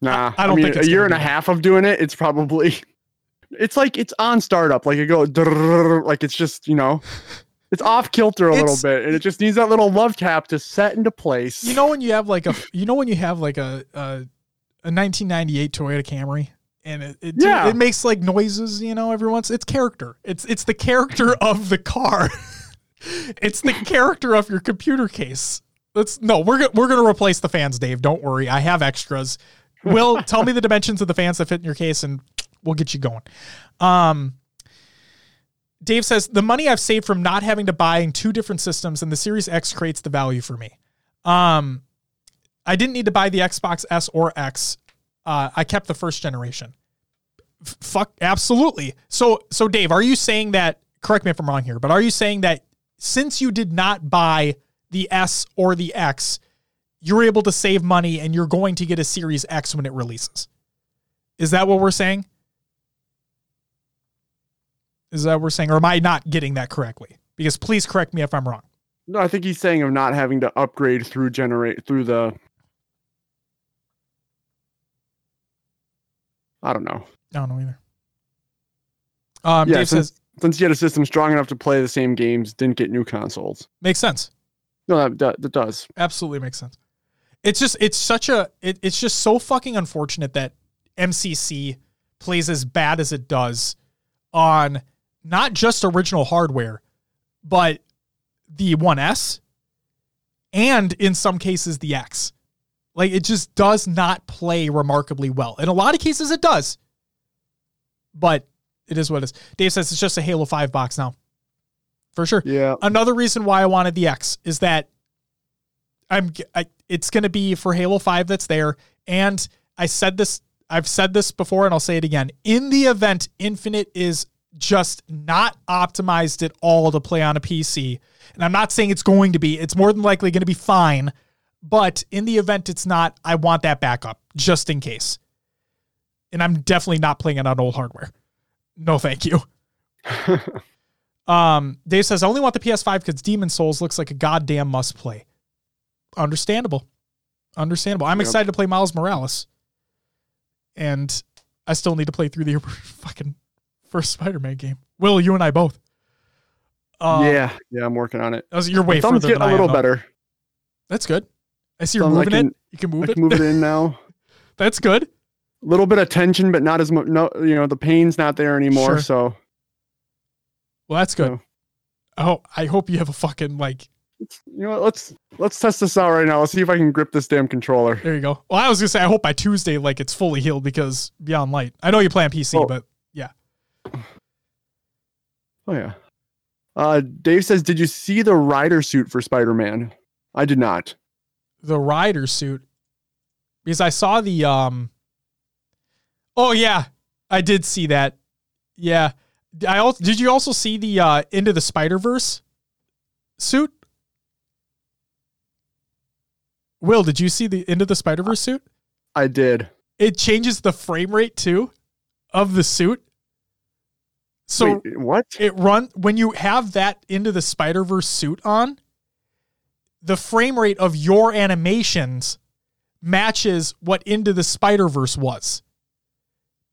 Nah, I don't mean, think it's a year and a half of doing it. It's probably, it's like it's on startup. Like it go, like it's just you know, it's off kilter a little It's- bit, and it just needs that little love tap to set into place. You know when you have like a you know when you have like a a, a 1998 Toyota Camry and it it, Yeah. it makes like noises, you know, every once it's character. It's it's the character of the car. it's the character of your computer case. Let's no, we're go- we're going to replace the fans, Dave. Don't worry. I have extras. Will tell me the dimensions of the fans that fit in your case and we'll get you going. Um Dave says the money I've saved from not having to buying two different systems and the Series X creates the value for me. Um, I didn't need to buy the Xbox S or X. Uh, I kept the first generation. F- fuck, absolutely. So, so Dave, are you saying that? Correct me if I'm wrong here, but are you saying that since you did not buy the S or the X, you're able to save money and you're going to get a Series X when it releases? Is that what we're saying? Is that what we're saying, or am I not getting that correctly? Because please correct me if I'm wrong. No, I think he's saying of not having to upgrade through generate through the. I don't know. I don't know either. Um, Yeah, Dave since- says Since you had a system strong enough to play the same games, didn't get new consoles. makes sense. No, that, that, that does. Absolutely makes sense. It's just it's such a it, it's just so fucking unfortunate that MCC plays as bad as it does on not just original hardware, but the 1S and in some cases the X. Like it just does not play remarkably well. In a lot of cases it does. But it is what it is. Dave says it's just a Halo 5 box now. for sure. Yeah. Another reason why I wanted the X is that I'm I, it's going to be for Halo 5 that's there and I said this I've said this before and I'll say it again. In the event Infinite is just not optimized at all to play on a PC. And I'm not saying it's going to be. It's more than likely going to be fine, but in the event it's not, I want that backup just in case. And I'm definitely not playing it on old hardware. No, thank you. um, Dave says I only want the PS5 because Demon Souls looks like a goddamn must play. Understandable. Understandable. I'm Yep. excited to play Miles Morales. And I still need to play through the fucking first Spider-Man game. Will, you and I both. Um, yeah. Yeah. I'm working on it. was- You're way further getting than a little am, though. better. That's good. I see you're moving can- it. You can move I it. can move it in now. That's good. A little bit of tension, but not as much. No, you know, the pain's not there anymore. Sure. So Well, that's good. So- Oh, I hope you have a fucking like. you know what? Let's let's test this out right now. Let's see if I can grip this damn controller. There you go. Well, I was gonna say I hope by Tuesday like it's fully healed because Beyond Light. I know you play on PC, Oh. but Oh yeah. Uh, Dave says, "Did you see the rider suit for Spider-Man?" I did not. the rider suit because I saw the um Oh yeah, I did see that. Yeah. I also did you also see the uh into the Spider-Verse suit? Will, did you see the end of the Spider-Verse suit? I did. It changes the frame rate too of the suit. So Wait, what? it run when you have that into the Spider Verse suit on, the frame rate of your animations matches what into the Spider Verse was.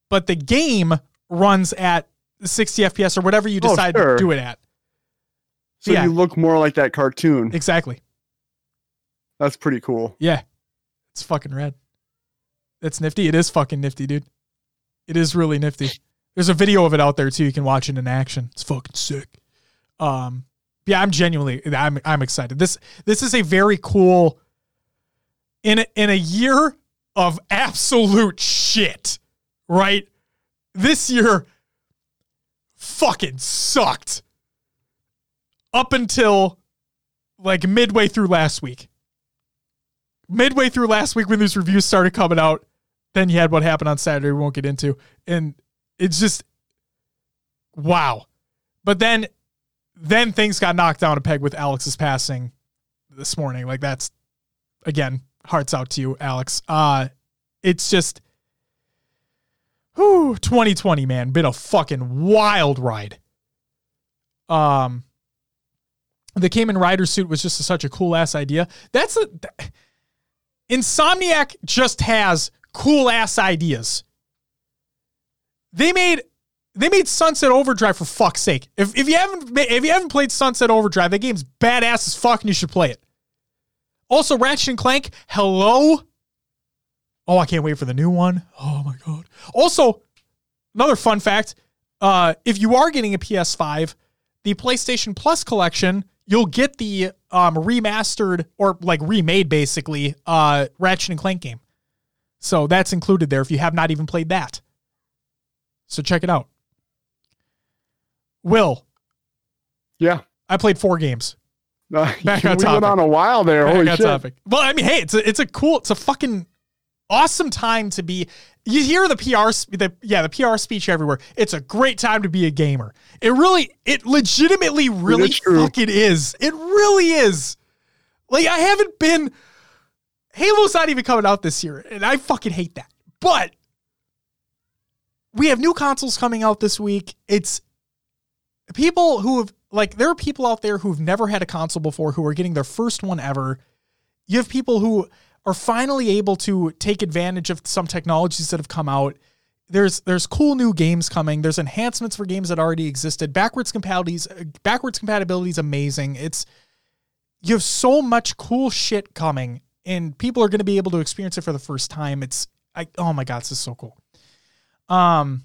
But the game runs at 60 FPS or whatever you Oh, decide sure. to do it at. So yeah. you look more like that cartoon. Exactly. That's pretty cool. Yeah. It's fucking rad. That's nifty. It is fucking nifty, dude. It is really nifty. There's a video of it out there too. You can watch it in action. It's fucking sick. Um, yeah, I'm genuinely, I'm, I'm excited. This, this is a very cool. In a, in a year of absolute shit, right? This year fucking sucked up until like midway through last week midway through last week when these reviews started coming out, then you had what happened on Saturday. We won't get into, and it's just wow. But then, then things got knocked down a peg with Alex's passing this morning. Like that's again, hearts out to you, Alex. Uh it's just, whew, 2020 man, been a fucking wild ride. Um. The Kamen Rider suit was just such a cool ass idea. That's a Insomniac just has cool ass ideas. They made they made Sunset Overdrive for fuck's sake. If if you haven't if you haven't played Sunset Overdrive, that game's badass as fuck and you should play it. Also, Ratchet and Clank, hello. Oh, I can't wait for the new one. Oh my god. Also, another fun fact: uh, if you are getting a PS5, the PlayStation Plus collection, you'll get the um, remastered or like remade, basically, uh, Ratchet and Clank game. So that's included there if you have not even played that. So check it out. Will, Yeah. I played four games. Uh, Back we on went on a while there. Back Holy on shit. topic. Well, I mean, hey, it's a, it's a cool, it's a fucking awesome time to be. You hear the PR, the yeah, the PR speech everywhere. It's a great time to be a gamer. It really, it legitimately, really fucking is. It really is. Like I haven't been. Halo's not even coming out this year, and I fucking hate that. But we have new consoles coming out this week. It's people who have like there are people out there who've never had a console before who are getting their first one ever. You have people who are finally able to take advantage of some technologies that have come out. There's there's cool new games coming. There's enhancements for games that already existed. Backwards compatibility backwards compatibility is amazing. It's you have so much cool shit coming and people are going to be able to experience it for the first time. It's I oh my god, this is so cool. Um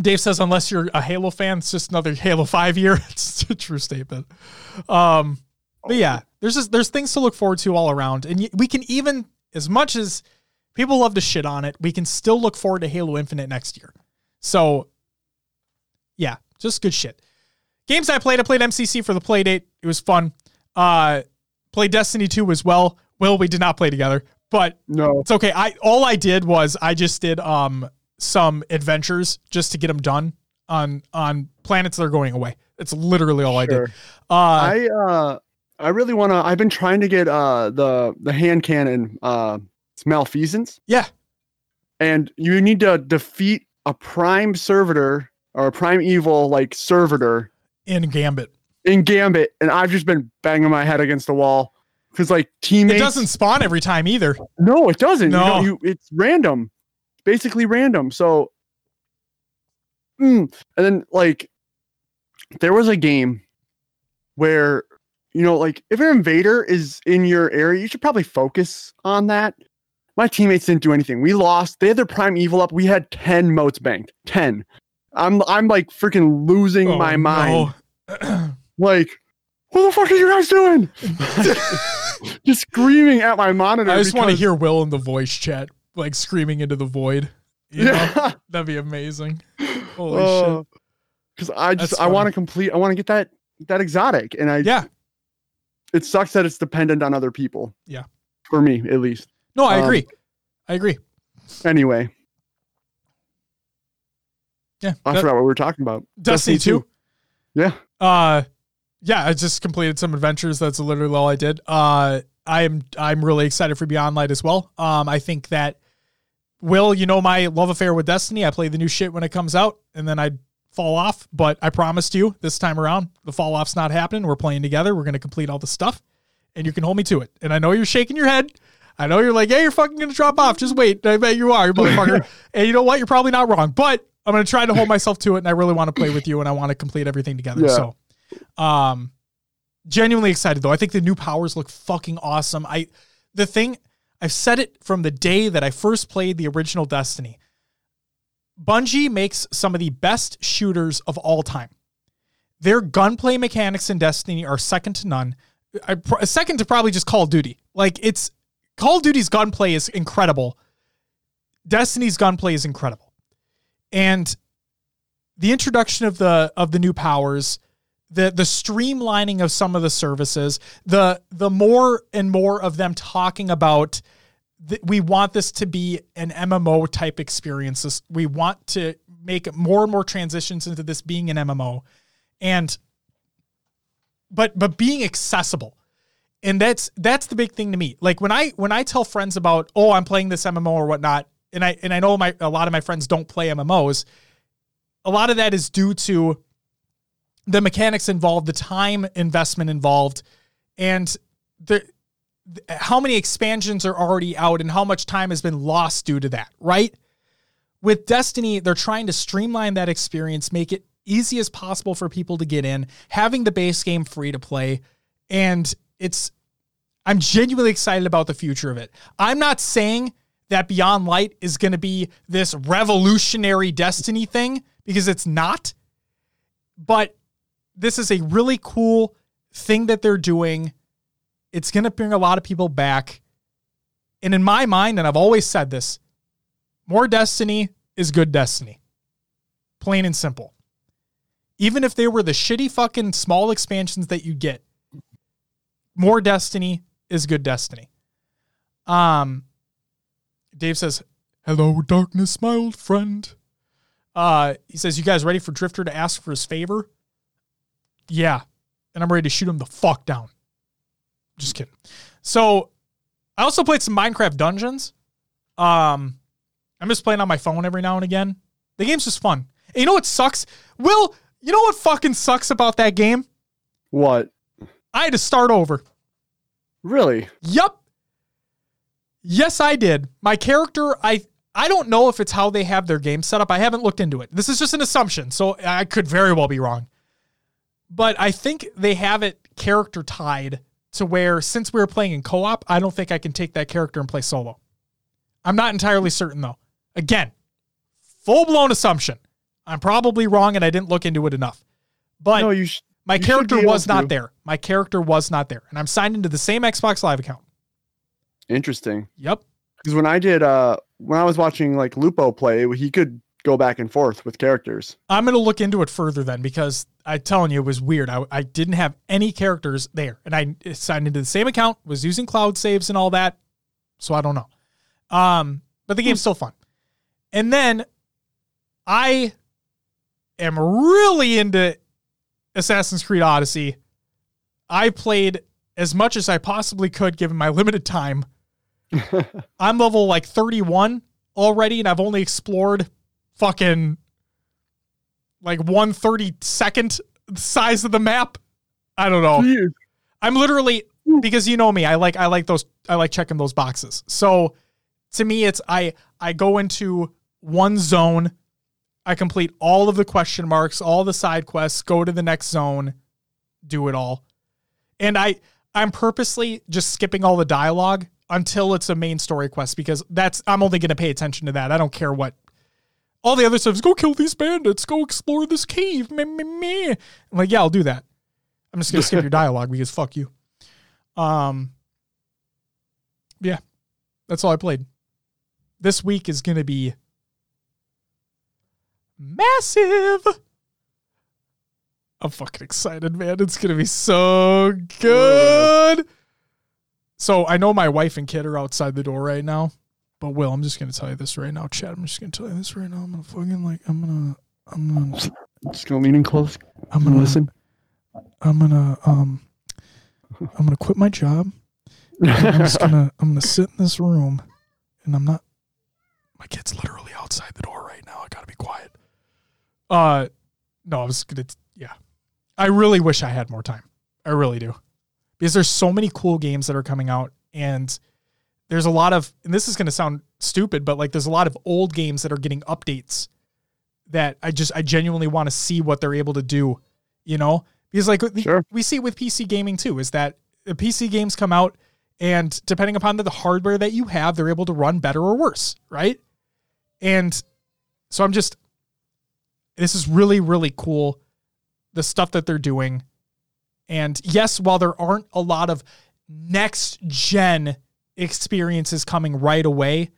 Dave says, unless you're a Halo fan, it's just another Halo 5 year. It's a true statement. Um, but yeah, there's just there's things to look forward to all around. And we can even, as much as people love to shit on it, we can still look forward to Halo Infinite next year. So yeah, just good shit. games I played, I played MCC for the play date. It was fun. Uh, played Destiny 2 as well. Will we did not play together, but No. it's okay. I all I did was I just did um some adventures just to get them done on on planets that are going away. It's literally all I Sure. did. Uh, I uh I really wanna I've been trying to get uh the the hand cannon uh it's malfeasance. yeah, And you need to defeat a prime servitor or a Primeval like servitor in Gambit. in Gambit, and I've just been banging my head against the wall. Because like teammates. It doesn't spawn every time either. No, it doesn't. You No. know, you it's random. Basically random. So Mm. and then like there was a game where you know like if an invader is in your area, you should probably focus on that. My teammates didn't do anything. We lost. They had their Primeval up. We had 10 motes banked. 10. I'm I'm like freaking losing Oh, my mind. no. Like, what the fuck are you guys doing? just screaming at my monitor. I just want to hear Will in the voice chat, like screaming into the void. You know? Yeah. That'd be amazing. Holy shit. Because I just That's I want to complete. I want to get that that exotic, and I Yeah. It sucks that it's dependent on other people. Yeah. For me, at least. No, I Um, agree. I agree. Anyway, Yeah. I that- forgot what we were talking about. Destiny 2. Yeah. Uh yeah, I just completed some adventures. That's literally all I did. Uh I'm I'm really excited for Beyond Light as well. Um I think that Will, you know my love affair with Destiny. I play the new shit when it comes out and then I fall off, but I promised you this time around the fall off's not happening. We're playing together. We're going to complete all the stuff and you can hold me to it. And I know you're shaking your head. I know you're like, "Yeah, you're fucking going to drop off. Just wait." I bet you are, you motherfucker. and you know what? You're probably not wrong, but I'm going to try to hold myself to it and I really want to play with you and I want to complete everything together. Yeah. So um genuinely excited though. I think the new powers look fucking awesome. I the thing I've said it from the day that I first played the original Destiny. Bungie makes some of the best shooters of all time. Their gunplay mechanics in Destiny are second to none. I, second to probably just Call of Duty. Like it's Call of Duty's gunplay is incredible. Destiny's gunplay is incredible. And the introduction of the of the new powers, the the streamlining of some of the services, the the more and more of them talking about th- we want this to be an MMO type experience. We want to make more and more transitions into this being an MMO, and but but being accessible, and that's that's the big thing to me. Like when I when I tell friends about oh I'm playing this MMO or whatnot, and I and I know my a lot of my friends don't play MMOs. A lot of that is due to the mechanics involved, the time investment involved, and the th- how many expansions are already out and how much time has been lost due to that, right? With Destiny, they're trying to streamline that experience, make it easy as possible for people to get in, having the base game free to play, and it's I'm genuinely excited about the future of it. I'm not saying that Beyond Light is going to be this revolutionary Destiny thing because it's not. But this is a really cool thing that they're doing. It's going to bring a lot of people back. And in my mind, and I've always said this, more Destiny is good Destiny. Plain and simple. Even if they were the shitty fucking small expansions that you get, more Destiny is good Destiny. Um, Dave says, "Hello, darkness, my old friend." Uh, he says, "You guys ready for Drifter to ask for his favor?" Yeah, and I'm ready to shoot him the fuck down. Just kidding. So, I also played some Minecraft Dungeons. Um, I'm just playing on my phone every now and again. The game's just fun. And you know what sucks? Will, you know what fucking sucks about that game? What? I had to start over. Really? Yup. Yes, I did. My character, I I don't know if it's how they have their game set up. I haven't looked into it. This is just an assumption, so I could very well be wrong. But I think they have it character tied to where since we were playing in co-op, I don't think I can take that character and play solo. I'm not entirely certain though. Again, full-blown assumption. I'm probably wrong and I didn't look into it enough. But no, you. Sh- my You character was not to. there. My character was not there. And I'm signed into the same Xbox Live account. Interesting. Yep. Because when I did, uh, when I was watching like Lupo play, he could go back and forth with characters. I'm gonna look into it further then because I'm telling you it was weird. I, I didn't have any characters there, and I signed into the same account, was using cloud saves and all that, so I don't know. Um, but the game's still fun. And then I am really into Assassin's Creed Odyssey. I played as much as I possibly could given my limited time. I'm level like 31 already, and I've only explored fucking like 132nd size of the map. I don't know. Jeez. I'm literally because you know me, I like I like those I like checking those boxes. So to me it's I I go into one zone, I complete all of the question marks, all the side quests, go to the next zone, do it all. And I I'm purposely just skipping all the dialogue until it's a main story quest because that's I'm only going to pay attention to that. I don't care what all the other stuff is go kill these bandits, go explore this cave. Meh, meh, meh. I'm like, yeah, I'll do that. I'm just gonna skip your dialogue because fuck you. Um Yeah. That's all I played. This week is gonna be massive. I'm fucking excited, man. It's gonna be so good. So I know my wife and kid are outside the door right now. But Will, I'm just gonna tell you this right now, Chad. I'm just gonna tell you this right now. I'm gonna fucking like I'm gonna I'm gonna Just gonna lean close. I'm gonna listen. I'm gonna um I'm gonna quit my job. I'm just gonna I'm gonna sit in this room and I'm not my kid's literally outside the door right now. I gotta be quiet. Uh no, I was gonna yeah. I really wish I had more time. I really do. Because there's so many cool games that are coming out and there's a lot of and this is going to sound stupid but like there's a lot of old games that are getting updates that I just I genuinely want to see what they're able to do, you know? Because like Sure. we see with PC gaming too is that the PC games come out and depending upon the, the hardware that you have, they're able to run better or worse, right? And so I'm just this is really really cool the stuff that they're doing. And yes, while there aren't a lot of next gen experiences coming right away,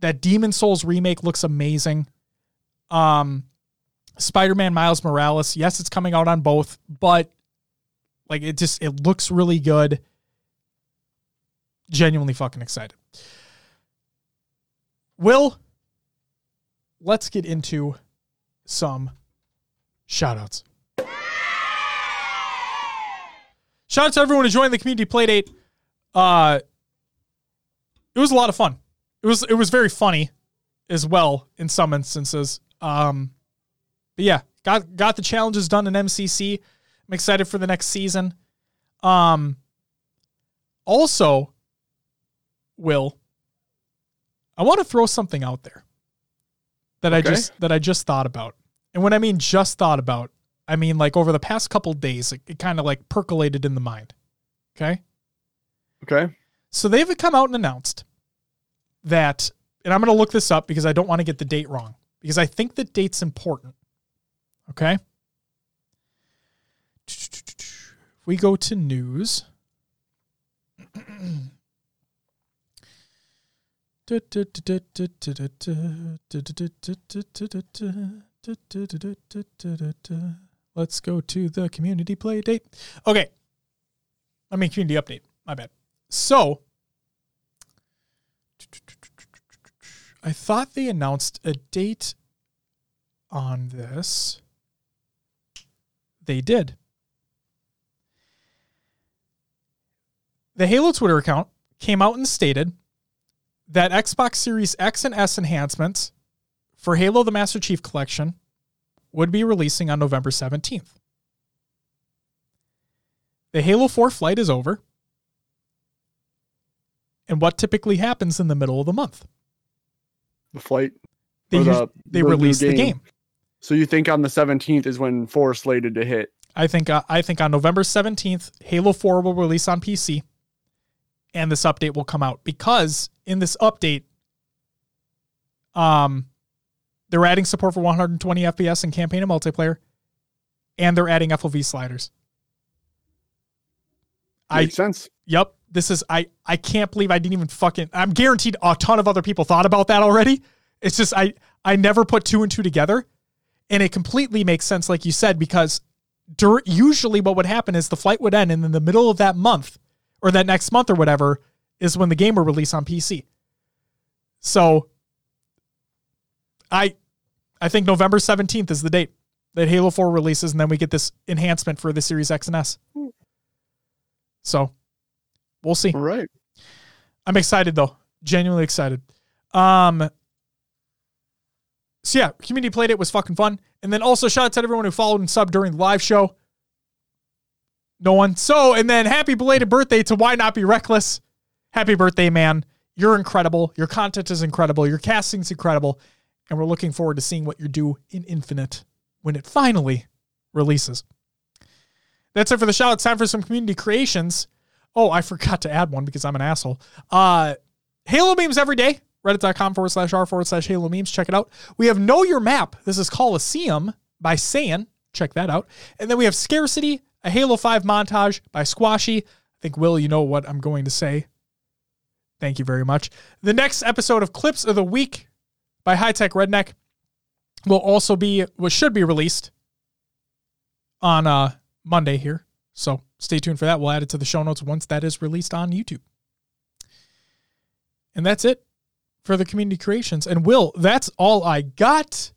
that Demon Souls remake looks amazing. Um Spider-Man Miles Morales, yes, it's coming out on both, but like it just it looks really good. Genuinely fucking excited. Will, let's get into some shoutouts. Shout out to everyone who joined the community playdate. Uh it was a lot of fun. It was it was very funny as well in some instances. Um but yeah, got got the challenges done in MCC. I'm excited for the next season. Um also will I want to throw something out there that I just that I just thought about. And when I mean just thought about, I mean like over the past couple days it, it kind of like percolated in the mind. Okay? Okay. So they've come out and announced that, and I'm going to look this up because I don't want to get the date wrong because I think the date's important. Okay. If we go to news, let's go to the community play date. Okay. I mean, community update. My bad. So, I thought they announced a date on this. They did. The Halo Twitter account came out and stated that Xbox Series X and S enhancements for Halo the Master Chief Collection would be releasing on November 17th. The Halo 4 flight is over. And what typically happens in the middle of the month? The flight. They, the- they the release the game. So you think on the 17th is when four is slated to hit? I think uh, I think on November 17th, Halo 4 will release on PC and this update will come out because in this update um they're adding support for 120 FPS in campaign and multiplayer and they're adding FOV sliders. I Makes sense. Yep. This is I I can't believe I didn't even fucking I'm guaranteed a ton of other people thought about that already. It's just I I never put two and two together. And it completely makes sense, like you said, because dur- usually what would happen is the flight would end, and in the middle of that month or that next month or whatever is when the game will release on PC. So I I think November 17th is the date that Halo 4 releases, and then we get this enhancement for the Series X and S. Hmm. So we'll see. All right. I'm excited though. Genuinely excited. Um so yeah, community played it was fucking fun. And then also shout out to everyone who followed and subbed during the live show. No one. So, and then happy belated birthday to Why Not Be Reckless. Happy birthday, man. You're incredible. Your content is incredible. Your casting's incredible. And we're looking forward to seeing what you do in Infinite when it finally releases. That's it for the shout. It's time for some community creations. Oh, I forgot to add one because I'm an asshole. Uh, Halo memes every day. Reddit.com forward slash r forward slash Halo memes. Check it out. We have Know Your Map. This is Coliseum by San. Check that out. And then we have Scarcity, a Halo 5 montage by Squashy. I think, Will, you know what I'm going to say. Thank you very much. The next episode of Clips of the Week by High Tech Redneck will also be, what should be released on uh, Monday here. So stay tuned for that. We'll add it to the show notes once that is released on YouTube. And that's it for the community creations. And Will, that's all I got.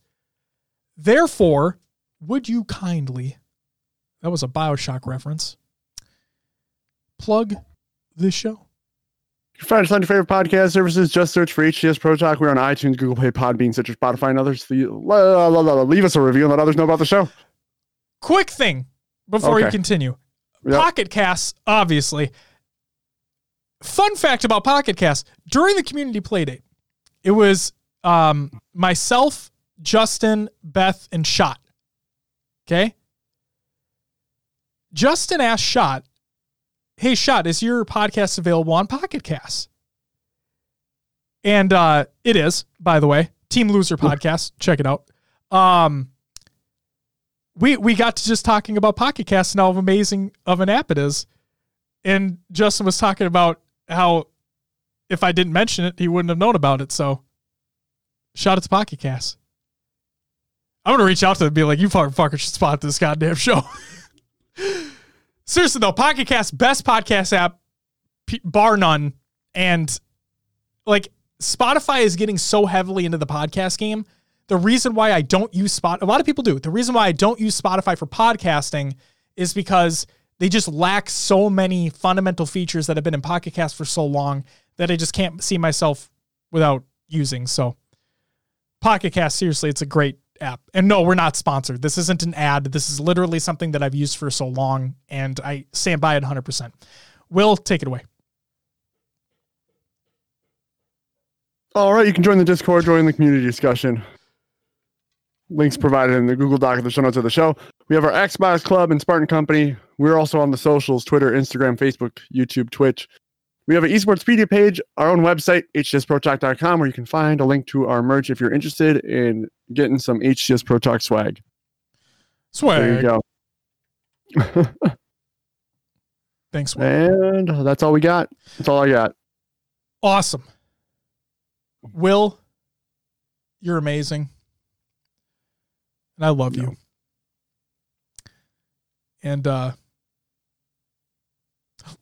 Therefore, would you kindly, that was a Bioshock reference, plug this show? You can find us on your favorite podcast services. Just search for HCS Pro Talk. We're on iTunes, Google Play, Podbean, Stitcher, Spotify, and others. Leave us a review and let others know about the show. Quick thing before you continue. Yep. Pocket Casts, obviously. Fun fact about Pocket Cast during the community play date, it was um, myself, Justin, Beth, and Shot. Okay. Justin asked Shot, Hey, Shot, is your podcast available on Pocket Cast? And uh, it is, by the way. Team Loser Podcast. Check it out. Um, we we got to just talking about Pocket Cast and how amazing of an app it is. And Justin was talking about how if I didn't mention it, he wouldn't have known about it. So shout out to Pocket Cast. I'm gonna reach out to them and be like, you fucking fucker should spot this goddamn show. Seriously though, Pocket Cast, best podcast app, bar none. And like Spotify is getting so heavily into the podcast game. The reason why I don't use Spot, a lot of people do. The reason why I don't use Spotify for podcasting is because they just lack so many fundamental features that have been in Pocket Cast for so long that I just can't see myself without using. So, Pocket Cast, seriously, it's a great app. And no, we're not sponsored. This isn't an ad. This is literally something that I've used for so long, and I stand by it 100%. Will, take it away. All right, you can join the Discord, join the community discussion. Links provided in the Google Doc of the show notes of the show. We have our Xbox Club and Spartan Company. We're also on the socials Twitter, Instagram, Facebook, YouTube, Twitch. We have an esportspedia page, our own website, hcsprotalk.com, where you can find a link to our merch if you're interested in getting some HCS Pro Talk swag. There you go. Thanks, Will. And that's all we got. That's all I got. Awesome. Will, you're amazing. And I love you. And uh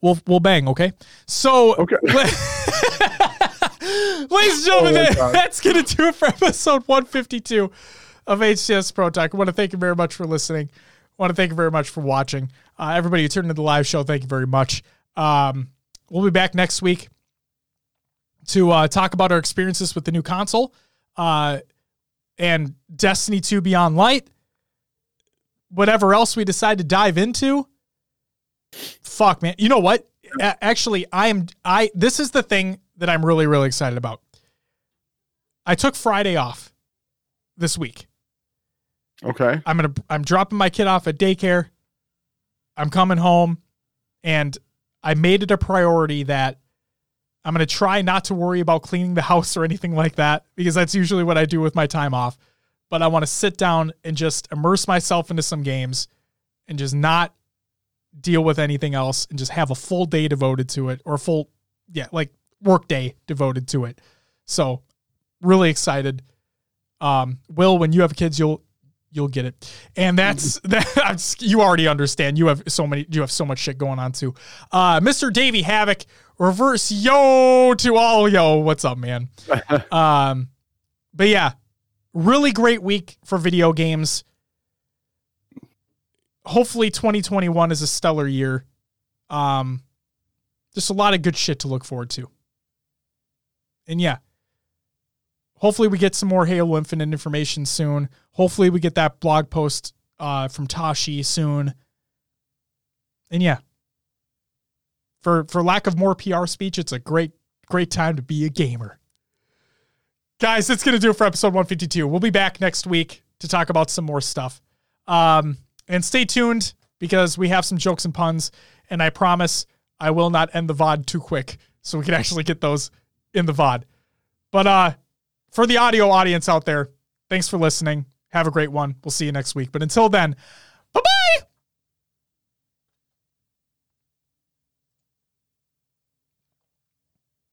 we'll we'll bang, okay? So Okay. Ladies and gentlemen, Oh that- that's gonna do it for episode 152 of HCS Pro Talk. I want to thank you very much for listening. I want to thank you very much for watching. Uh, everybody who turned into the live show, thank you very much. Um, we'll be back next week to uh, talk about our experiences with the new console uh, and Destiny 2 Beyond Light. Whatever else we decide to dive into. Fuck, man. You know what? A- Actually, I am. I this is the thing that I'm really, really excited about. I took Friday off this week. Okay. I'm gonna I'm dropping my kid off at daycare. I'm coming home, and I made it a priority that I'm gonna try not to worry about cleaning the house or anything like that because that's usually what I do with my time off. But I want to sit down and just immerse myself into some games and just not deal with anything else and just have a full day devoted to it or a full yeah like work day devoted to it. So really excited. Um, Will, when you have kids, you'll you'll get it. And that's that. You already understand. You have so many. You have so much shit going on too. Uh, Mr. Davey Havoc, reverse yo to all yo. What's up, man? um, but yeah, really great week for video games. Hopefully, 2021 is a stellar year. Um, just a lot of good shit to look forward to. And yeah, hopefully we get some more Halo Infinite information soon. Hopefully we get that blog post uh, from Tashi soon. And yeah, for for lack of more PR speech, it's a great great time to be a gamer. Guys, that's gonna do it for episode 152. We'll be back next week to talk about some more stuff. Um, and stay tuned because we have some jokes and puns, and I promise I will not end the VOD too quick so we can actually get those in the VOD. But uh for the audio audience out there, thanks for listening. Have a great one. We'll see you next week. But until then, bye bye.